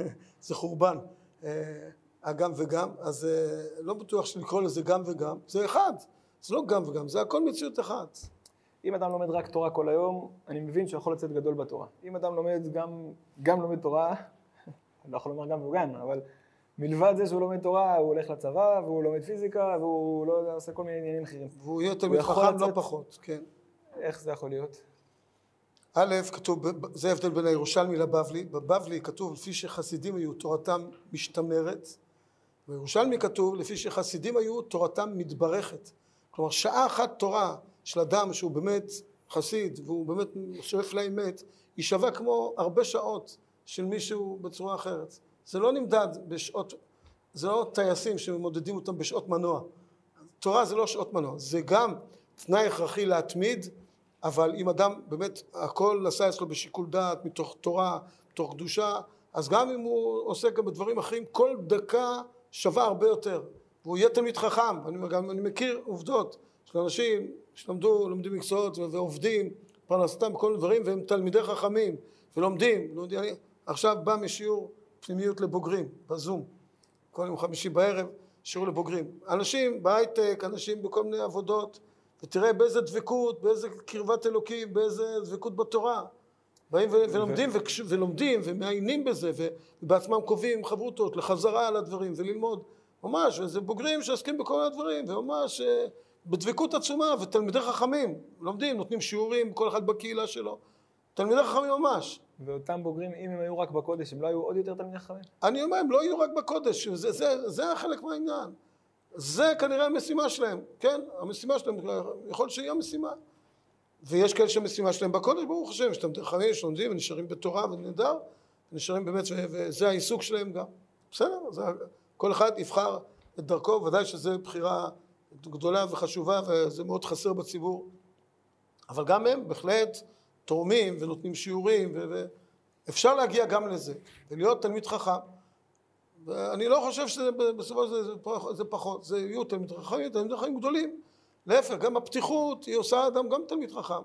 זה חורבן. הגם וגם, אז אה, לא בטוח שלקרוא לזה גם וגם, זה אחד. זה לא גם וגם, זה הכל מציאות אחת. אם אדם לומד רק תורה כל היום, אני מבין שהוא יכול לצאת גדול בתורה. אם אדם לומד גם, גם לומד תורה, אני לא יכול לומר גם וגם, אבל מלבד זה שהוא לומד תורה, הוא הולך לצבא, והוא לומד פיזיקה, והוא לא יודע, עושה כל מיני עניינים אחרים. והוא יהיה תלמיד חכם לא פחות, כן. איך זה יכול להיות? א', כתוב, זה ההבדל בין הירושלמי לבבלי, בבבלי כתוב לפי שחסידים היו תורתם משתמרת, בירושלמי כתוב לפי שחסידים היו תורתם מתברכת. כלומר שעה אחת תורה של אדם שהוא באמת חסיד והוא באמת שואף לאמת, היא שווה כמו הרבה שעות של מישהו בצורה אחרת. זה לא נמדד בשעות, זה לא טייסים שמודדים אותם בשעות מנוע. תורה זה לא שעות מנוע, זה גם תנאי הכרחי להתמיד, אבל אם אדם באמת הכל נעשה אצלו בשיקול דעת, מתוך תורה, מתוך קדושה, אז גם אם הוא עוסק גם בדברים אחרים, כל דקה שווה הרבה יותר. והוא יהיה תלמיד חכם, אני, גם, אני מכיר עובדות של אנשים שלמדו, לומדים מקצועות ועובדים, פרנסתם בכל דברים, והם תלמידי חכמים, ולומדים. לומדים עכשיו בא משיעור פנימיות לבוגרים, בזום, כל יום חמישי בערב, שיעור לבוגרים. אנשים בהייטק, אנשים בכל מיני עבודות, ותראה באיזה דבקות, באיזה קרבת אלוקים, באיזה דבקות בתורה. באים ולומדים, ולומדים ומעיינים בזה, ובעצמם קובעים חברותות לחזרה על הדברים וללמוד. ממש, וזה בוגרים שעוסקים בכל הדברים, וממש אה, בדבקות עצומה, ותלמידי חכמים, לומדים, נותנים שיעורים, כל אחד בקהילה שלו. תלמידי חכמים ממש. ואותם בוגרים, אם הם היו רק בקודש, הם לא היו עוד יותר תלמידי חכמים? אני אומר, הם לא היו רק בקודש, זה, זה, זה חלק מהעניין. זה כנראה המשימה שלהם, כן? המשימה שלהם, יכול להיות שהיא המשימה. ויש כאלה שהמשימה שלהם בקודש, ברוך השם, יש תלמידי חכמים שלומדים ונשארים בתורה ונהדר, ונשארים באמת, וזה העיסוק שלהם גם. בסדר, זה, כל אחד יבחר את דרכו, ודאי שזו בחירה גדולה וחשובה, וזה מאוד חסר בציבור. אבל גם הם בהחלט תורמים ונותנים שיעורים, ואפשר להגיע גם לזה, ולהיות תלמיד חכם. ואני לא חושב שבסופו של דבר זה פחות, זה יהיו תלמיד חכמים, תלמידי חכמים גדולים. להפך, גם הפתיחות היא עושה אדם גם תלמיד חכם.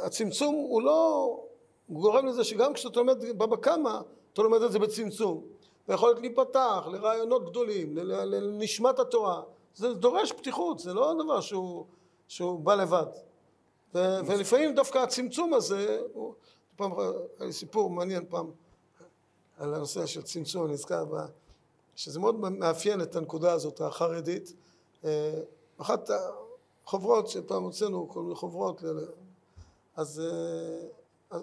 הצמצום הוא לא, גורם לזה שגם כשאתה לומד בבא קמא, אתה לומד את זה בצמצום. ויכולת להיפתח לרעיונות גדולים, לנשמת התורה. זה דורש פתיחות, זה לא דבר שהוא, שהוא בא לבד. ו, ולפעמים דווקא הצמצום הזה, הוא, פעם, היה לי סיפור מעניין פעם על הנושא של צמצום, אני נזכר שזה מאוד מאפיין את הנקודה הזאת, החרדית. אה, אחת החוברות שפעם הוצאנו, כל מיני חוברות, אז אה,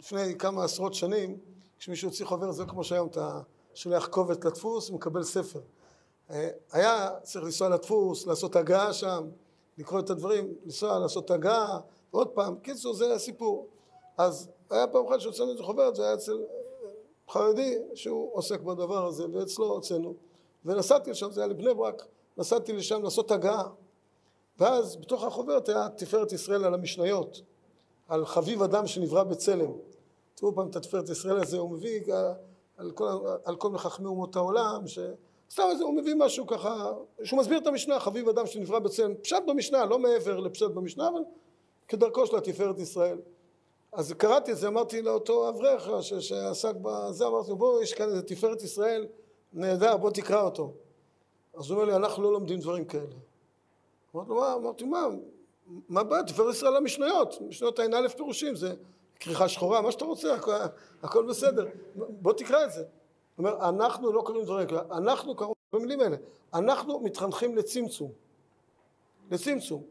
לפני כמה עשרות שנים, כשמישהו הוציא חוברת, זה כמו שהיום אתה שולח קובץ לדפוס ומקבל ספר. אה, היה צריך לנסוע לדפוס, לעשות הגעה שם, לקרוא את הדברים, לנסוע, לעשות הגעה, ועוד פעם, קיצור זה הסיפור. אז היה פעם אחת שהוצאנו את זה חוברת, זה היה אצל חרדי שהוא עוסק בדבר הזה, ואצלו הוצאנו. ונסעתי לשם, זה היה לבני ברק, נסעתי לשם לעשות הגעה. ואז בתוך החוברת היה תפארת ישראל על המשניות, על חביב אדם שנברא בצלם. תראו פעם את התפארת ישראל הזה, הוא מביא על כל, על כל מחכמי אומות העולם, ש... סתם איזה, הוא מביא משהו ככה, שהוא מסביר את המשנה, חביב אדם שנברא בצלם, פשט במשנה, לא מעבר לפשט במשנה, אבל כדרכו של התפארת ישראל. אז קראתי את זה, אמרתי לאותו אברך שעסק בזה, אמרתי בוא, יש כאן איזה תפארת ישראל נהדר, בוא תקרא אותו. אז הוא אומר לי, אנחנו לא לומדים דברים כאלה. אמרתי לו, מה? אמרתי, מה? מה בעיה? תפארת ישראל המשניות, משניות ע"א פירושים, זה כריכה שחורה, מה שאתה רוצה, הכל, הכל בסדר. בוא תקרא את זה. הוא אומר, אנחנו לא קוראים דברים כאלה, אנחנו קוראים במילים האלה, אנחנו מתחנכים לצמצום. לצמצום.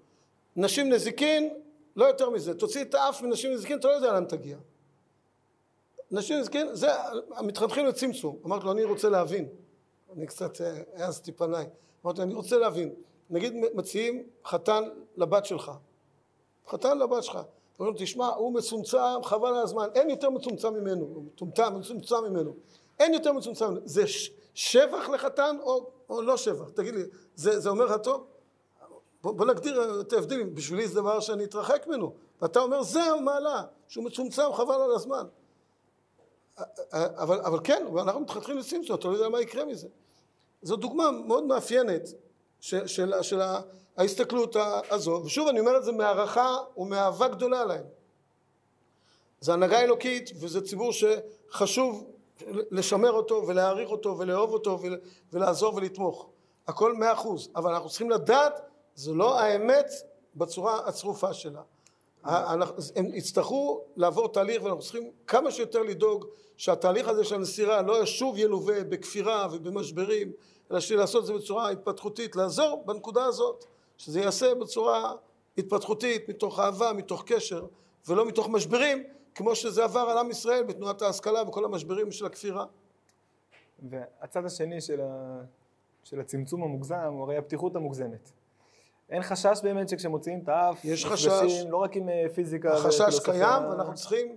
נשים נזיקין, לא יותר מזה. תוציא את האף מנשים נזיקין, אתה לא יודע לאן תגיע. נשים נזיקין, זה, מתחנכים לצמצום. אמרתי לו, אני רוצה להבין. אני קצת אה, העזתי פניי. אמרתי אני רוצה להבין. נגיד מציעים חתן לבת שלך. חתן לבת שלך. אומרים תשמע, הוא מצומצם, חבל על הזמן, אין יותר מצומצם ממנו, הוא מטומטם, מצומצם ממנו. אין יותר מצומצם ממנו. זה שבח לחתן או, או לא שבח? תגיד לי, זה, זה אומר לך טוב? בוא, בוא נגדיר את ההבדלים, בשבילי זה דבר שאני אתרחק ממנו. ואתה אומר, זה המעלה, שהוא מצומצם, חבל על הזמן. אבל, אבל כן, אנחנו מתחתכים לסימפסון, אתה לא יודע מה יקרה מזה. זו דוגמה מאוד מאפיינת של, של, של ההסתכלות הזו, ושוב אני אומר את זה מהערכה ומאהבה גדולה להם. זה הנהגה אלוקית וזה ציבור שחשוב לשמר אותו ולהעריך אותו ולאהוב אותו ולעזור ולתמוך. הכל מאה אחוז, אבל אנחנו צריכים לדעת, זו לא האמת בצורה הצרופה שלה. הם יצטרכו לעבור תהליך ואנחנו צריכים כמה שיותר לדאוג שהתהליך הזה של הנסירה לא שוב ילווה בכפירה ובמשברים אלא לעשות את זה בצורה התפתחותית, לעזור בנקודה הזאת, שזה ייעשה בצורה התפתחותית, מתוך אהבה, מתוך קשר, ולא מתוך משברים, כמו שזה עבר על עם ישראל בתנועת ההשכלה וכל המשברים של הכפירה. והצד השני של, ה... של הצמצום המוגזם הוא הרי הפתיחות המוגזמת. אין חשש באמת שכשמוציאים את האף, יש חשש, לא רק עם אה, פיזיקה החשש קיים ואנחנו צריכים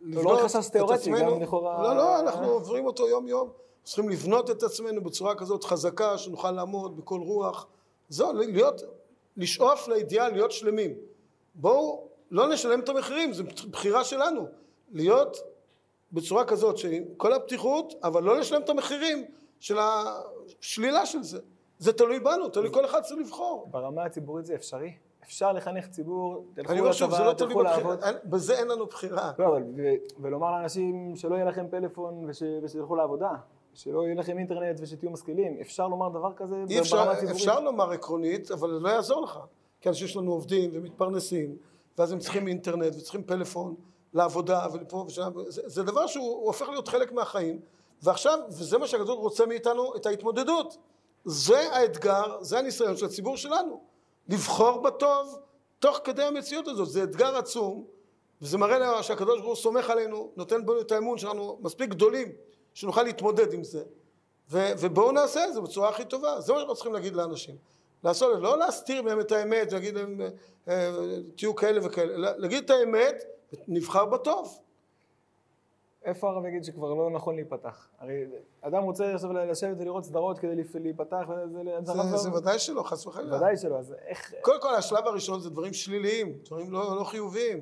לבנות לא רק חשש תיאורטי, גם לכאורה... לא, לא, אנחנו עוברים אותו יום יום. צריכים לבנות את עצמנו בצורה כזאת חזקה שנוכל לעמוד בכל רוח. זו, להיות, לשאוף לאידיאל, להיות שלמים. בואו לא נשלם את המחירים, זו בחירה שלנו. להיות בצורה כזאת, שכל הפתיחות, אבל לא לשלם את המחירים של השלילה של זה. זה תלוי בנו, תלוי כל אחד צריך לבחור. ברמה הציבורית זה אפשרי? אפשר לחנך ציבור, תלכו לצבא, לא תלכו לעבוד. בזה אין לנו בחירה. לא, אבל, ולומר לאנשים שלא יהיה לכם פלאפון ושילכו לעבודה. שלא יהיה לכם אינטרנט ושתהיו משכילים. אפשר לומר דבר כזה ברמה הציבורית? אפשר לומר עקרונית, אבל זה לא יעזור לך. כי אנשים יש לנו עובדים ומתפרנסים, ואז הם צריכים אינטרנט וצריכים פלאפון לעבודה ולפה ושם. זה, זה דבר שהוא הופך להיות חלק מהחיים, ועכשיו, וזה מה שהגדול רוצה מאיתנו, את ההתמודדות. זה האתגר, זה הניסיון של הציבור שלנו. לבחור בטוב תוך כדי המציאות הזאת. זה אתגר עצום, וזה מראה לנו שהקדוש ברוך הוא סומך עלינו, נותן בנו את האמון שלנו מספיק גדולים שנוכל להתמודד עם זה, ו- ובואו נעשה את זה בצורה הכי טובה, זה מה שאנחנו צריכים להגיד לאנשים. לעשות, לא להסתיר מהם את האמת, להגיד להם אה, תהיו כאלה וכאלה, להגיד את האמת, נבחר בטוב. איפה הרב יגיד שכבר לא נכון להיפתח? הרי אדם רוצה עכשיו לשבת ולראות סדרות כדי להיפתח. זה, זה, זה ודאי שלא, חס וחלילה. ודאי שלא, אז איך... קודם כל, השלב הראשון זה דברים שליליים, דברים לא, לא חיוביים.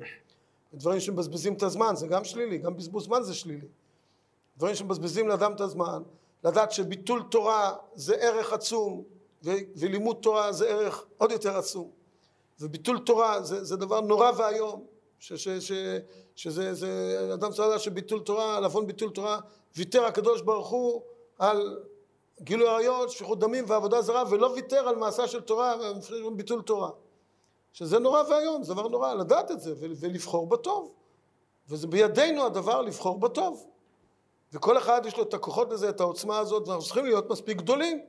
דברים שמבזבזים את הזמן, זה גם שלילי, גם בזבוז זמן זה שלילי. דברים שמבזבזים לאדם את הזמן, לדעת שביטול תורה זה ערך עצום ו- ולימוד תורה זה ערך עוד יותר עצום וביטול תורה זה, זה דבר נורא ואיום ש- ש- ש- שזה זה, אדם צריך לדעת שביטול תורה, על עוון ביטול תורה ויתר הקדוש ברוך הוא על גילוי עריות, שפיכות דמים ועבודה זרה ולא ויתר על מעשה של תורה וביטול תורה. שזה נורא ואיום, זה דבר נורא לדעת את זה ולבחור בטוב. וזה בידינו הדבר לבחור בטוב. וכל אחד יש לו את הכוחות לזה, את העוצמה הזאת ואנחנו צריכים להיות מספיק גדולים.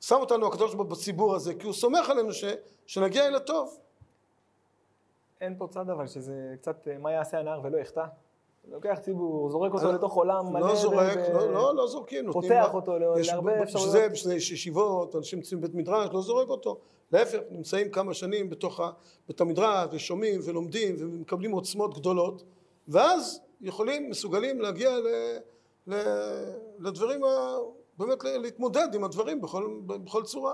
שם אותנו הקדוש ברוך הוא בציבור הזה כי הוא סומך עלינו ש, שנגיע אל הטוב אין פה צד אבל שזה קצת אה, מה יעשה הנער ולא יחטא. לוקח ציבור, זורק אותו אני- לתוך עולם מלא לא זורק, לא, לא, לא זורקים, פותח אותו להרבה בשביל אפשרויות. זה, בשביל זה יש ישיבות, אנשים יוצאים בבית מדרש, לא זורק אותו, להפך, נמצאים כמה שנים בתוך בית המדרש ושומעים ולומדים ומקבלים עוצמות גדולות ואז יכולים, מסוגלים להגיע ל, ל, לדברים, ה, באמת להתמודד עם הדברים בכל, בכל צורה.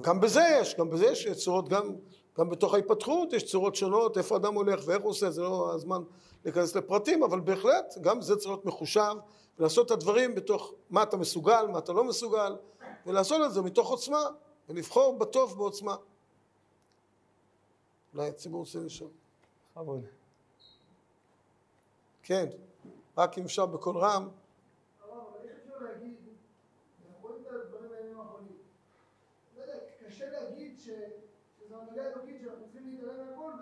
גם בזה יש, גם בזה יש צורות, גם, גם בתוך ההתפתחות יש צורות שונות, איפה אדם הולך ואיך הוא עושה, זה לא הזמן להיכנס לפרטים, אבל בהחלט גם זה צריך להיות מחושב ולעשות את הדברים בתוך מה אתה מסוגל, מה אתה לא מסוגל, ולעשות את זה מתוך עוצמה, ולבחור בטוב בעוצמה. אולי הציבור רוצה לשאול. בכבוד. כן, רק אם אפשר בקול רם. הרב, אבל איך אפשר להגיד, אנחנו רואים את הדברים בימים האחרונים, לא יודע, קשה להגיד ש- שזו הנהגה אלוקית שאנחנו צריכים להתעלם מהכל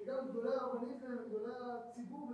ושגם גדולי הרבנים שלהם וגדולי הציבור בכלל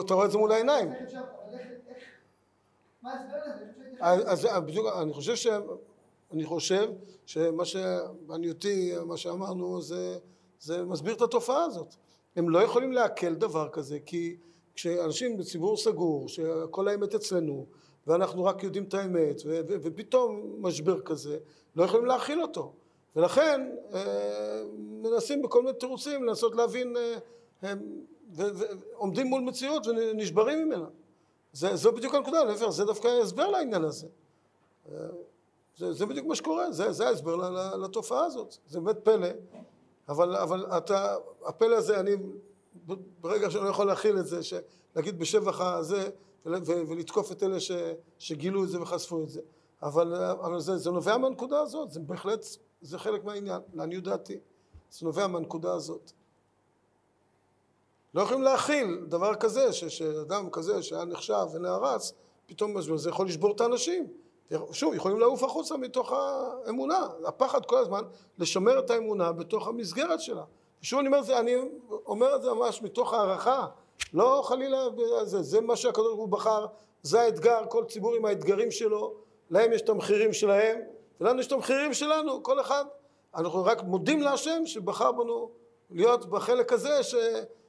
אתה רואה את זה מול העיניים. אז? אז בדיוק, אני חושב ש... אני חושב שמה שבעניותי, מה שאמרנו, זה, זה מסביר את התופעה הזאת. הם לא יכולים לעכל דבר כזה, כי כשאנשים בציבור סגור, שכל האמת אצלנו, ואנחנו רק יודעים את האמת, ו- ו- ופתאום משבר כזה, לא יכולים להכיל אותו. ולכן אה, מנסים בכל מיני תירוצים לנסות להבין, אה, ו- ועומדים מול מציאות ונשברים ממנה. זה, זו בדיוק הנקודה, להפך, זה דווקא הסבר לעניין הזה. זה, זה בדיוק מה שקורה, זה, זה ההסבר לתופעה הזאת, זה באמת פלא, אבל, אבל אתה, הפלא הזה, אני ברגע שאני לא יכול להכיל את זה, להגיד בשבח הזה ולתקוף את אלה ש, שגילו את זה וחשפו את זה, אבל, אבל זה, זה נובע מהנקודה הזאת, זה בהחלט, זה חלק מהעניין, לעניות דעתי, זה נובע מהנקודה הזאת. לא יכולים להכיל דבר כזה, ש- שאדם כזה שהיה נחשב ונערץ, פתאום זה יכול לשבור את האנשים. שוב, יכולים לעוף החוצה מתוך האמונה. הפחד כל הזמן לשמר את האמונה בתוך המסגרת שלה. ושוב אני אומר את זה, אני אומר את זה ממש מתוך הערכה. לא חלילה, זה, זה מה שהקדוש ברוך הוא בחר, זה האתגר, כל ציבור עם האתגרים שלו, להם יש את המחירים שלהם, ולנו יש את המחירים שלנו, כל אחד. אנחנו רק מודים להשם שבחר בנו להיות בחלק הזה ש,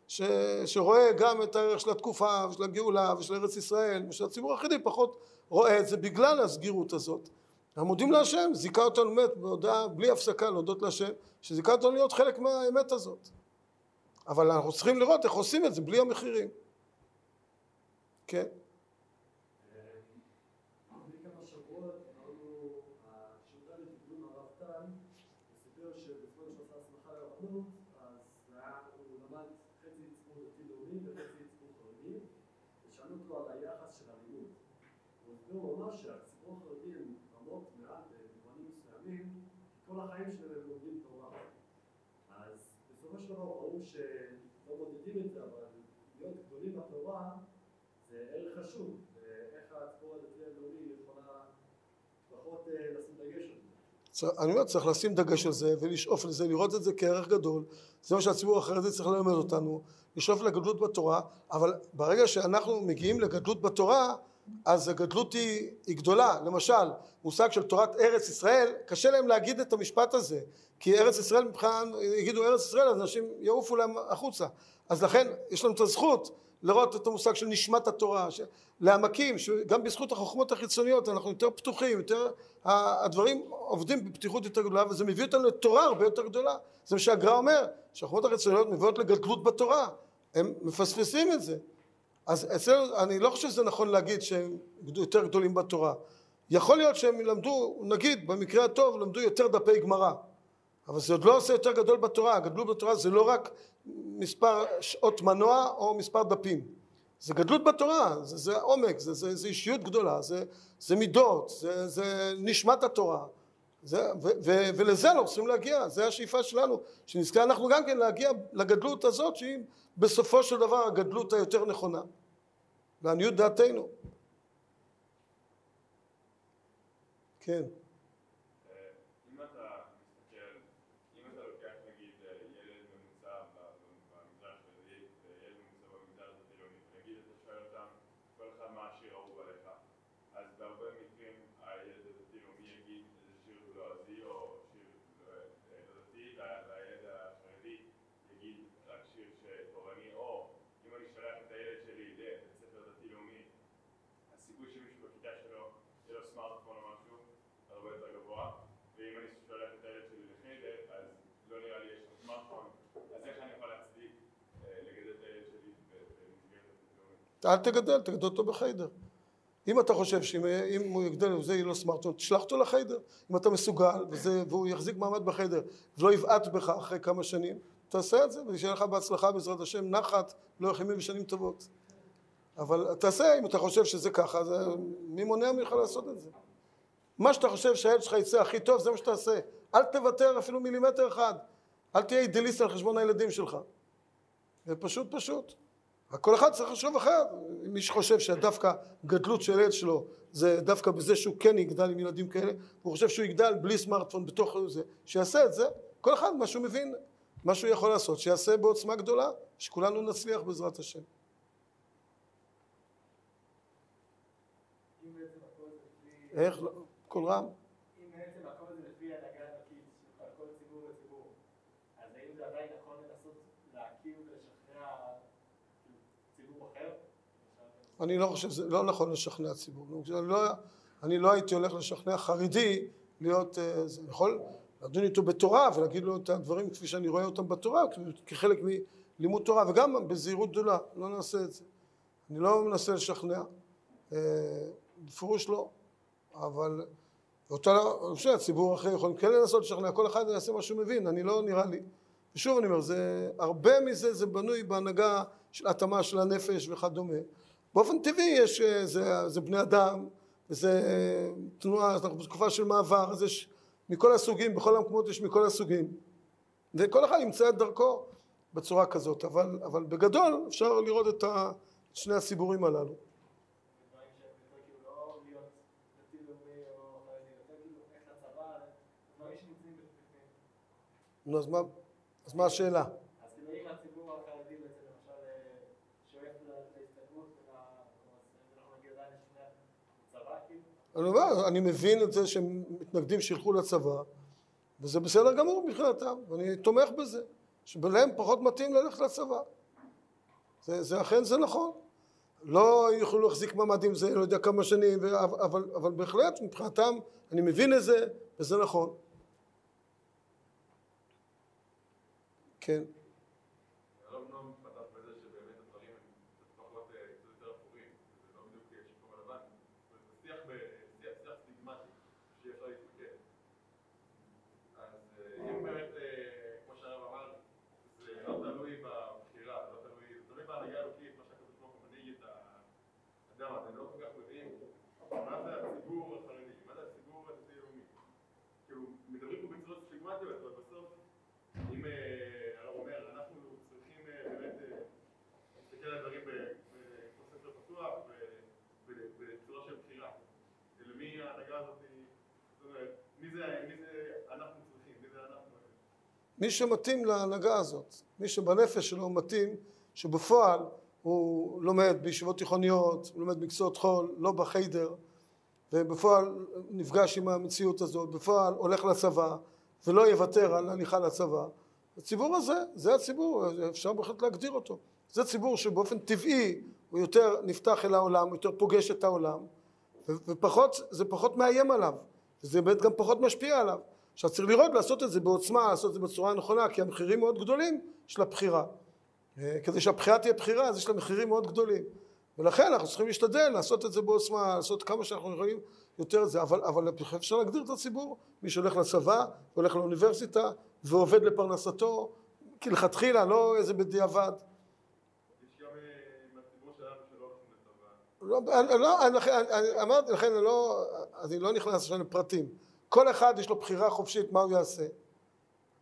ש, שרואה גם את הערך של התקופה ושל הגאולה ושל ארץ ישראל ושל הציבור החרדי פחות רואה את זה בגלל הסגירות הזאת. אנחנו מודים להשם, זיכה אותנו באמת בהודעה בלי הפסקה להודות להשם, שזיכה אותנו להיות חלק מהאמת הזאת. אבל אנחנו צריכים לראות איך עושים את זה בלי המחירים. כן. לפני כמה שבועות אמרנו, השיעור לקידום הרב טל, הוא סיפר שבזמן שהוא עשה הסמכה לרבנות, אז זה היה- הוא למד חצי ציבור דתי לאומי וחצי ציבור חרדי, ושאלו אותו על היחס של הלימוד. הוא הסביר ממש שהציבור החרדי הם רמות מעט במובנים מסוימים, כי כל החיים שלהם הם לומדים תורה. אז בסופו של דבר ברור שלא מודדים את זה, אבל להיות גדולים בתורה זה ערך חשוב, ואיך הציבור הדתי הלאומי יכולה לפחות אה, לשים דגש על זה. אני אומר, צריך לשים דגש על זה ולשאוף לזה, לראות את זה כערך גדול. זה מה שהציבור החרדי צריך ללמד אותנו, לשאוף לגדלות בתורה, אבל ברגע שאנחנו מגיעים לגדלות בתורה, אז הגדלות היא, היא גדולה. למשל, מושג של תורת ארץ ישראל, קשה להם להגיד את המשפט הזה, כי ארץ ישראל מבחינה, יגידו ארץ ישראל, אז אנשים יעופו להם החוצה. אז לכן יש לנו את הזכות לראות את המושג של נשמת התורה, ש- לעמקים, שגם בזכות החוכמות החיצוניות אנחנו יותר פתוחים, יותר, הדברים עובדים בפתיחות יותר גדולה, וזה מביא אותנו לתורה הרבה יותר גדולה. זה מה שהגר"א אומר, שהחוכמות החיצוניות מביאות לגדלות בתורה, הם מפספסים את זה. אז אצלנו, אני לא חושב שזה נכון להגיד שהם יותר גדולים בתורה. יכול להיות שהם למדו, נגיד, במקרה הטוב, למדו יותר דפי גמרא. אבל זה עוד לא עושה יותר גדול בתורה. הגדלות בתורה זה לא רק מספר שעות מנוע או מספר דפים. זה גדלות בתורה, זה, זה עומק, זה, זה, זה אישיות גדולה, זה, זה מידות, זה, זה נשמת התורה. זה, ו, ו, ולזה אנחנו צריכים להגיע, זה השאיפה שלנו, שנזכה אנחנו גם כן להגיע לגדלות הזאת שהיא בסופו של דבר הגדלות היותר נכונה, לעניות דעתנו. כן. אם אתה מסתכל, אם אתה לוקח נגיד ילד ממוצע ב- במגזר החרדי וילד ממוצע במגזר הדתי-לאומי, ונגיד אתה שואל אותם, כל אחד מה השיר האהוב עליך, אז בהרבה מקרים הילד הדתי-לאומי יגיד איזה שיר לועזי או שיר לא לא דתי, וה- והילד החרדי יגיד רק שיר תורני, או אם אני שולח את הילד שלי לבית ספר דתי-לאומי, הסיכוי שמישהו בכיתה שלו יהיה לו סמארטפון או משהו הרבה יותר גבוה, ואם אני שולח את הילד שלי לחדר, אז לא נראה לי יש לו סמארטפון, אז איך אני יכול להצדיק אה, לגדל את הילד שלי ב- במסגרת הדתית-לאומית? אל תגדל, תגדל אותו בחיידר. אם אתה חושב שאם אם הוא יגדל וזה יהיה לו סמארטפון, תשלח אותו לחיידר. אם אתה מסוגל וזה, והוא יחזיק מעמד בחיידר ולא יבעט בך אחרי כמה שנים, תעשה את זה ושיהיה לך בהצלחה בעזרת השם, נחת, לא יחמים בשנים טובות. אבל תעשה, אם אתה חושב שזה ככה, אז אה, מי מונע ממך לעשות את זה? מה שאתה חושב שהילד שלך יצא הכי טוב, זה מה שתעשה. אל תוותר אפילו מילימטר אחד. אל תהיה אידאליסט על חשבון הילדים שלך. זה פשוט פשוט. כל אחד צריך לחשוב אחרת. מי שחושב שדווקא גדלות של ילד שלו זה דווקא בזה שהוא כן יגדל עם ילדים כאלה, הוא חושב שהוא יגדל בלי סמארטפון בתוך זה, שיעשה את זה. כל אחד מה שהוא מבין, מה שהוא יכול לעשות, שיעשה בעוצמה גדולה, שכולנו נצליח בעזרת השם. איך? לא- קול רם? אם בעצם הכל זה לפי הנהגה הדתית שלך, כל ציבור וציבור, אז האם זה עדיין נכון לנסות להכיר ולשכנע כאילו, ציבור אחר? אני לא חושב שזה לא נכון לשכנע ציבור. אני לא, אני לא הייתי הולך לשכנע חרדי להיות, אה, זה יכול לדון איתו בתורה ולהגיד לו את הדברים כפי שאני רואה אותם בתורה כחלק מלימוד תורה וגם בזהירות גדולה, לא נעשה את זה. אני לא מנסה לשכנע, אה, בפירוש לא, אבל ואותה, אני חושב, הציבור אחר יכול כן לנסות לשכנע, כל אחד יעשה מה שהוא מבין, אני לא נראה לי. ושוב אני אומר, זה, הרבה מזה זה בנוי בהנהגה של התאמה של הנפש וכדומה. באופן טבעי יש, אה, זה, זה בני אדם, וזה אה, תנועה, אנחנו בתקופה של מעבר, אז יש מכל הסוגים, בכל המקומות יש מכל הסוגים. וכל אחד ימצא את דרכו בצורה כזאת, אבל, אבל בגדול אפשר לראות את שני הציבורים הללו. נו, אז מה, אז מה השאלה? אז כאילו אם הציבור החרדי בעצם למשל אה, שואף ל- להסתגרות ול- אז אנחנו נגיד עדיין לשכנע צבא כאילו? אני אומר, אני מבין את זה שהם מתנגדים שילכו לצבא, וזה בסדר גמור מבחינתם, ואני תומך בזה, שבלהם פחות מתאים ללכת לצבא. זה, זה אכן זה נכון. לא יוכלו להחזיק מעמד עם זה לא יודע כמה שנים, אבל, אבל בהחלט מבחינתם אני מבין את זה, וזה נכון. כן. הרב נועם פתח בזה שבאמת הדברים הם פחות אה, קצת יותר אפורים, זה לא בדיוק אה, שחור ולבן, זה שיח ב- שיח שיח סטיגמטי, שאי אפשר להתמקד. אז אה, אם באמת, אה, כמו שהרב אמר, זה לא תלוי בבחירה, זה לא תלוי, זה תלוי בהנהגה האלוקית, מה שהקדוש ברוך הוא מנהיג את ה... אתה יודע מה, אתם לא כל כך מבינים מה זה הציבור החרדי, מה זה הציבור הדתי-לאומי. כאילו, מדברים פה בצורות סטיגמטיות, אבל בסוף, אם אה, הרב אומר, אנחנו צריכים אה, באמת אה, להסתכל על הדברים ב- ב- כמו ספר פתוח ו- ב- בצורה של בחירה. למי ההנהגה הזאת, זאת אומרת, מי זה מי זה אנחנו צריכים, מי זה אנחנו. מי שמתאים להנהגה הזאת, מי שבנפש שלו מתאים, שבפועל הוא לומד בישיבות תיכוניות, הוא לומד מקצועות חול, לא בחיידר, ובפועל נפגש עם המציאות הזאת, בפועל הולך לצבא, ולא יוותר על הליכה לצבא, הציבור הזה, זה הציבור, אפשר בהחלט להגדיר אותו. זה ציבור שבאופן טבעי הוא יותר נפתח אל העולם, יותר פוגש את העולם, ופחות, זה פחות מאיים עליו, וזה באמת גם פחות משפיע עליו. עכשיו צריך לראות לעשות את זה בעוצמה, לעשות את זה בצורה נכונה, כי המחירים מאוד גדולים של הבחירה. אה, כדי שהבחירה תהיה בחירה, אז יש לה מחירים מאוד גדולים. ולכן אנחנו צריכים להשתדל לעשות את זה בעוצמה, לעשות כמה שאנחנו יכולים יותר את זה, אבל, אבל אפשר להגדיר את הציבור, מי שהולך לצבא, הולך לאוניברסיטה, ועובד לפרנסתו, כלכתחילה, לא איזה בדיעבד. אה. לא, לא, אני, אני, אמרתי לכן, אני לא, אני לא נכנס עכשיו לפרטים. כל אחד יש לו בחירה חופשית מה הוא יעשה.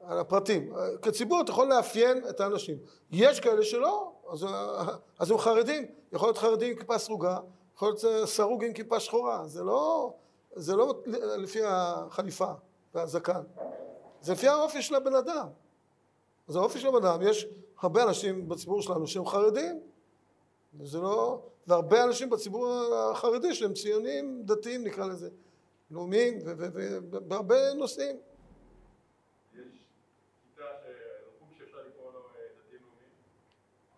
על הפרטים. כציבור אתה יכול לאפיין את האנשים. יש כאלה שלא, אז, אז הם חרדים. יכול להיות חרדי עם כיפה סרוגה, יכול להיות סרוג עם כיפה שחורה. זה לא, זה לא לפי החליפה והזקן. זה לפי האופי של הבן אדם. זה האופי של הבן אדם. יש הרבה אנשים בציבור שלנו שהם חרדים, וזה לא... והרבה אנשים בציבור החרדי שהם ציונים דתיים נקרא לזה, לאומיים, ובהרבה נושאים. שאפשר אה.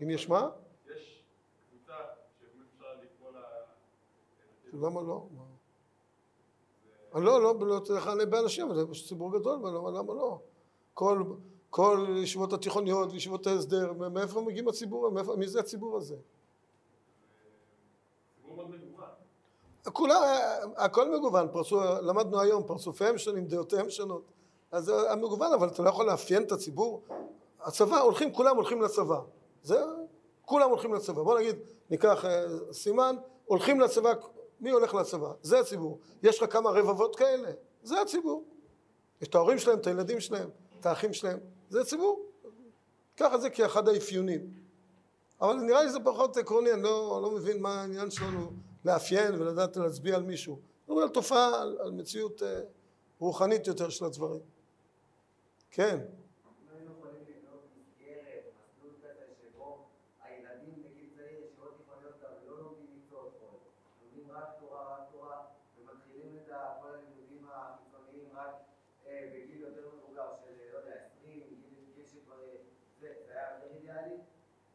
אם יש מה? יש קבוצה שבאמת אפשר לקרוא לה אה, למה לא? אני לא, לא, לא צריך להעלה באנשים, יש ציבור גדול, אבל למה, למה לא? כל, כל ישיבות התיכוניות וישיבות ההסדר, מאיפה מגיעים הציבור, מאיפה, מי זה הציבור הזה? ציבור מאוד מגוון. כולם, הכל מגוון, פרצו, למדנו היום, פרצופיהם שונים, דעותיהם שונות. אז זה המגוון, אבל אתה לא יכול לאפיין את הציבור. הצבא, הולכים, כולם הולכים לצבא. זה, כולם הולכים לצבא. בוא נגיד, ניקח אה, סימן, הולכים לצבא, מי הולך לצבא? זה הציבור. יש לך כמה רבבות כאלה? זה הציבור. יש את ההורים שלהם, את הילדים שלהם, את האחים שלהם, זה הציבור. ככה זה כאחד האפיונים. אבל נראה לי זה פחות עקרוני, אני לא, לא מבין מה העניין שלנו לאפיין ולדעת להצביע על מישהו. מדברים על תופעה, על, על מציאות אה, רוחנית יותר של הדברים. כן. אם היינו יכולים לבנות מסגרת, מסלול כזה שבו הילדים בגיל צעיר ישיבות תיכוניות גם לומדים מקצועות חול, לומדים רק תורה, רק תורה, ומתחילים את ה- כל הלימודים החיצוניים רק בגיל יותר מבוגר של, יודע, 20, גיל גיל שכבר... זה זה היה יותר אידיאלי?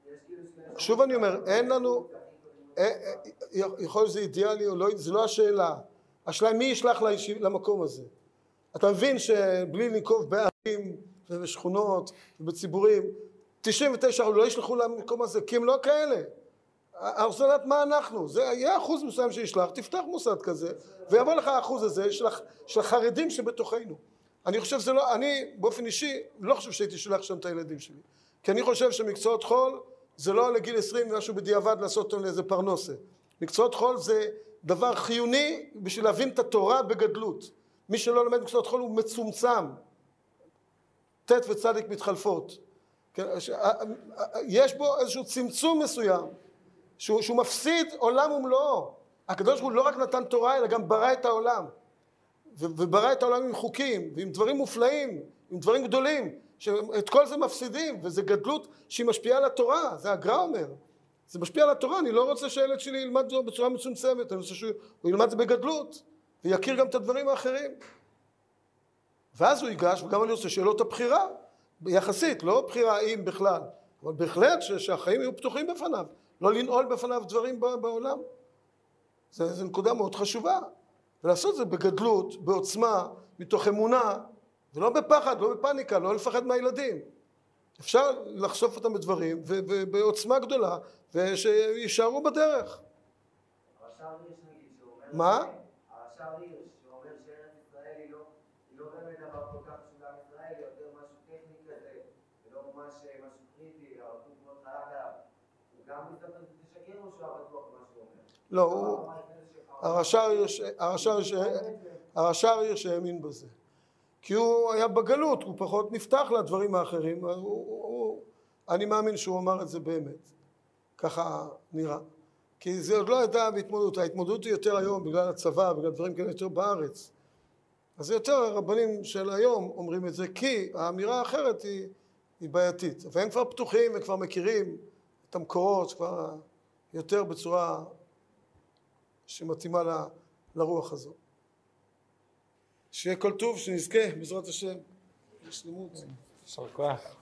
יש שני... שוב אני אומר, אין לנו- יכול להיות שזה אידיאלי או לא, זה לא השאלה. השאלה מי ישלח למקום הזה. אתה מבין שבלי לנקוב בערים ובשכונות ובציבורים, 99 לא ישלחו למקום הזה, כי הם לא כאלה. אני רוצה לדעת מה אנחנו, זה יהיה אחוז מסוים שישלח, תפתח מוסד כזה, ויבוא לך האחוז הזה של, של החרדים שבתוכנו. אני חושב שזה לא, אני באופן אישי לא חושב שהייתי שולח שם את הילדים שלי, כי אני חושב שמקצועות חול זה לא לגיל 20 משהו בדיעבד לעשות אותו לאיזה פרנוסה. מקצועות חול זה דבר חיוני בשביל להבין את התורה בגדלות. מי שלא לומד מקצועות חול הוא מצומצם. ט' וצדיק מתחלפות. כן, ש- יש בו איזשהו צמצום מסוים שהוא, שהוא מפסיד עולם ומלואו. הקדוש ברוך הוא לא רק נתן תורה אלא גם ברא את העולם. וברא את העולם עם חוקים ועם דברים מופלאים, עם דברים גדולים, שאת כל זה מפסידים, וזה גדלות שהיא משפיעה על התורה, זה הגר"א אומר. זה משפיע על התורה, אני לא רוצה שהילד שלי ילמד זאת בצורה מצומצמת, אני רוצה שהוא ילמד זה בגדלות, ויכיר גם את הדברים האחרים. ואז הוא ייגש, וגם אני רוצה את הבחירה, יחסית, לא בחירה אם בכלל, אבל בהחלט ש- שהחיים יהיו פתוחים בפניו, לא לנעול בפניו דברים בעולם. זו נקודה מאוד חשובה. ולעשות זה בגדלות, בעוצמה, מתוך אמונה, ולא בפחד, לא בפניקה, לא לפחד מהילדים. אפשר לחשוף אותם בדברים, ובעוצמה גדולה, ושיישארו בדרך. הרש"ר הירש נגיד, שאומר... מה? הרש"ר הירש, שאומר שארץ ישראל היא לא, לא אה? לא, זה הרש"ר הירש האמין בזה. כי הוא היה בגלות, הוא פחות נפתח לדברים האחרים, הוא, הוא, הוא, אני מאמין שהוא אמר את זה באמת, ככה נראה. כי זה עוד לא הייתה בהתמודדות, ההתמודדות היא יותר היום בגלל הצבא, בגלל דברים כאלה יותר בארץ. אז יותר הרבנים של היום אומרים את זה, כי האמירה האחרת היא, היא בעייתית. והם כבר פתוחים וכבר מכירים את המקורות, כבר יותר בצורה שמתאימה ל- לרוח הזו. שיהיה כל טוב, שנזכה, בעזרת השם, לשלמות. יישר כוח.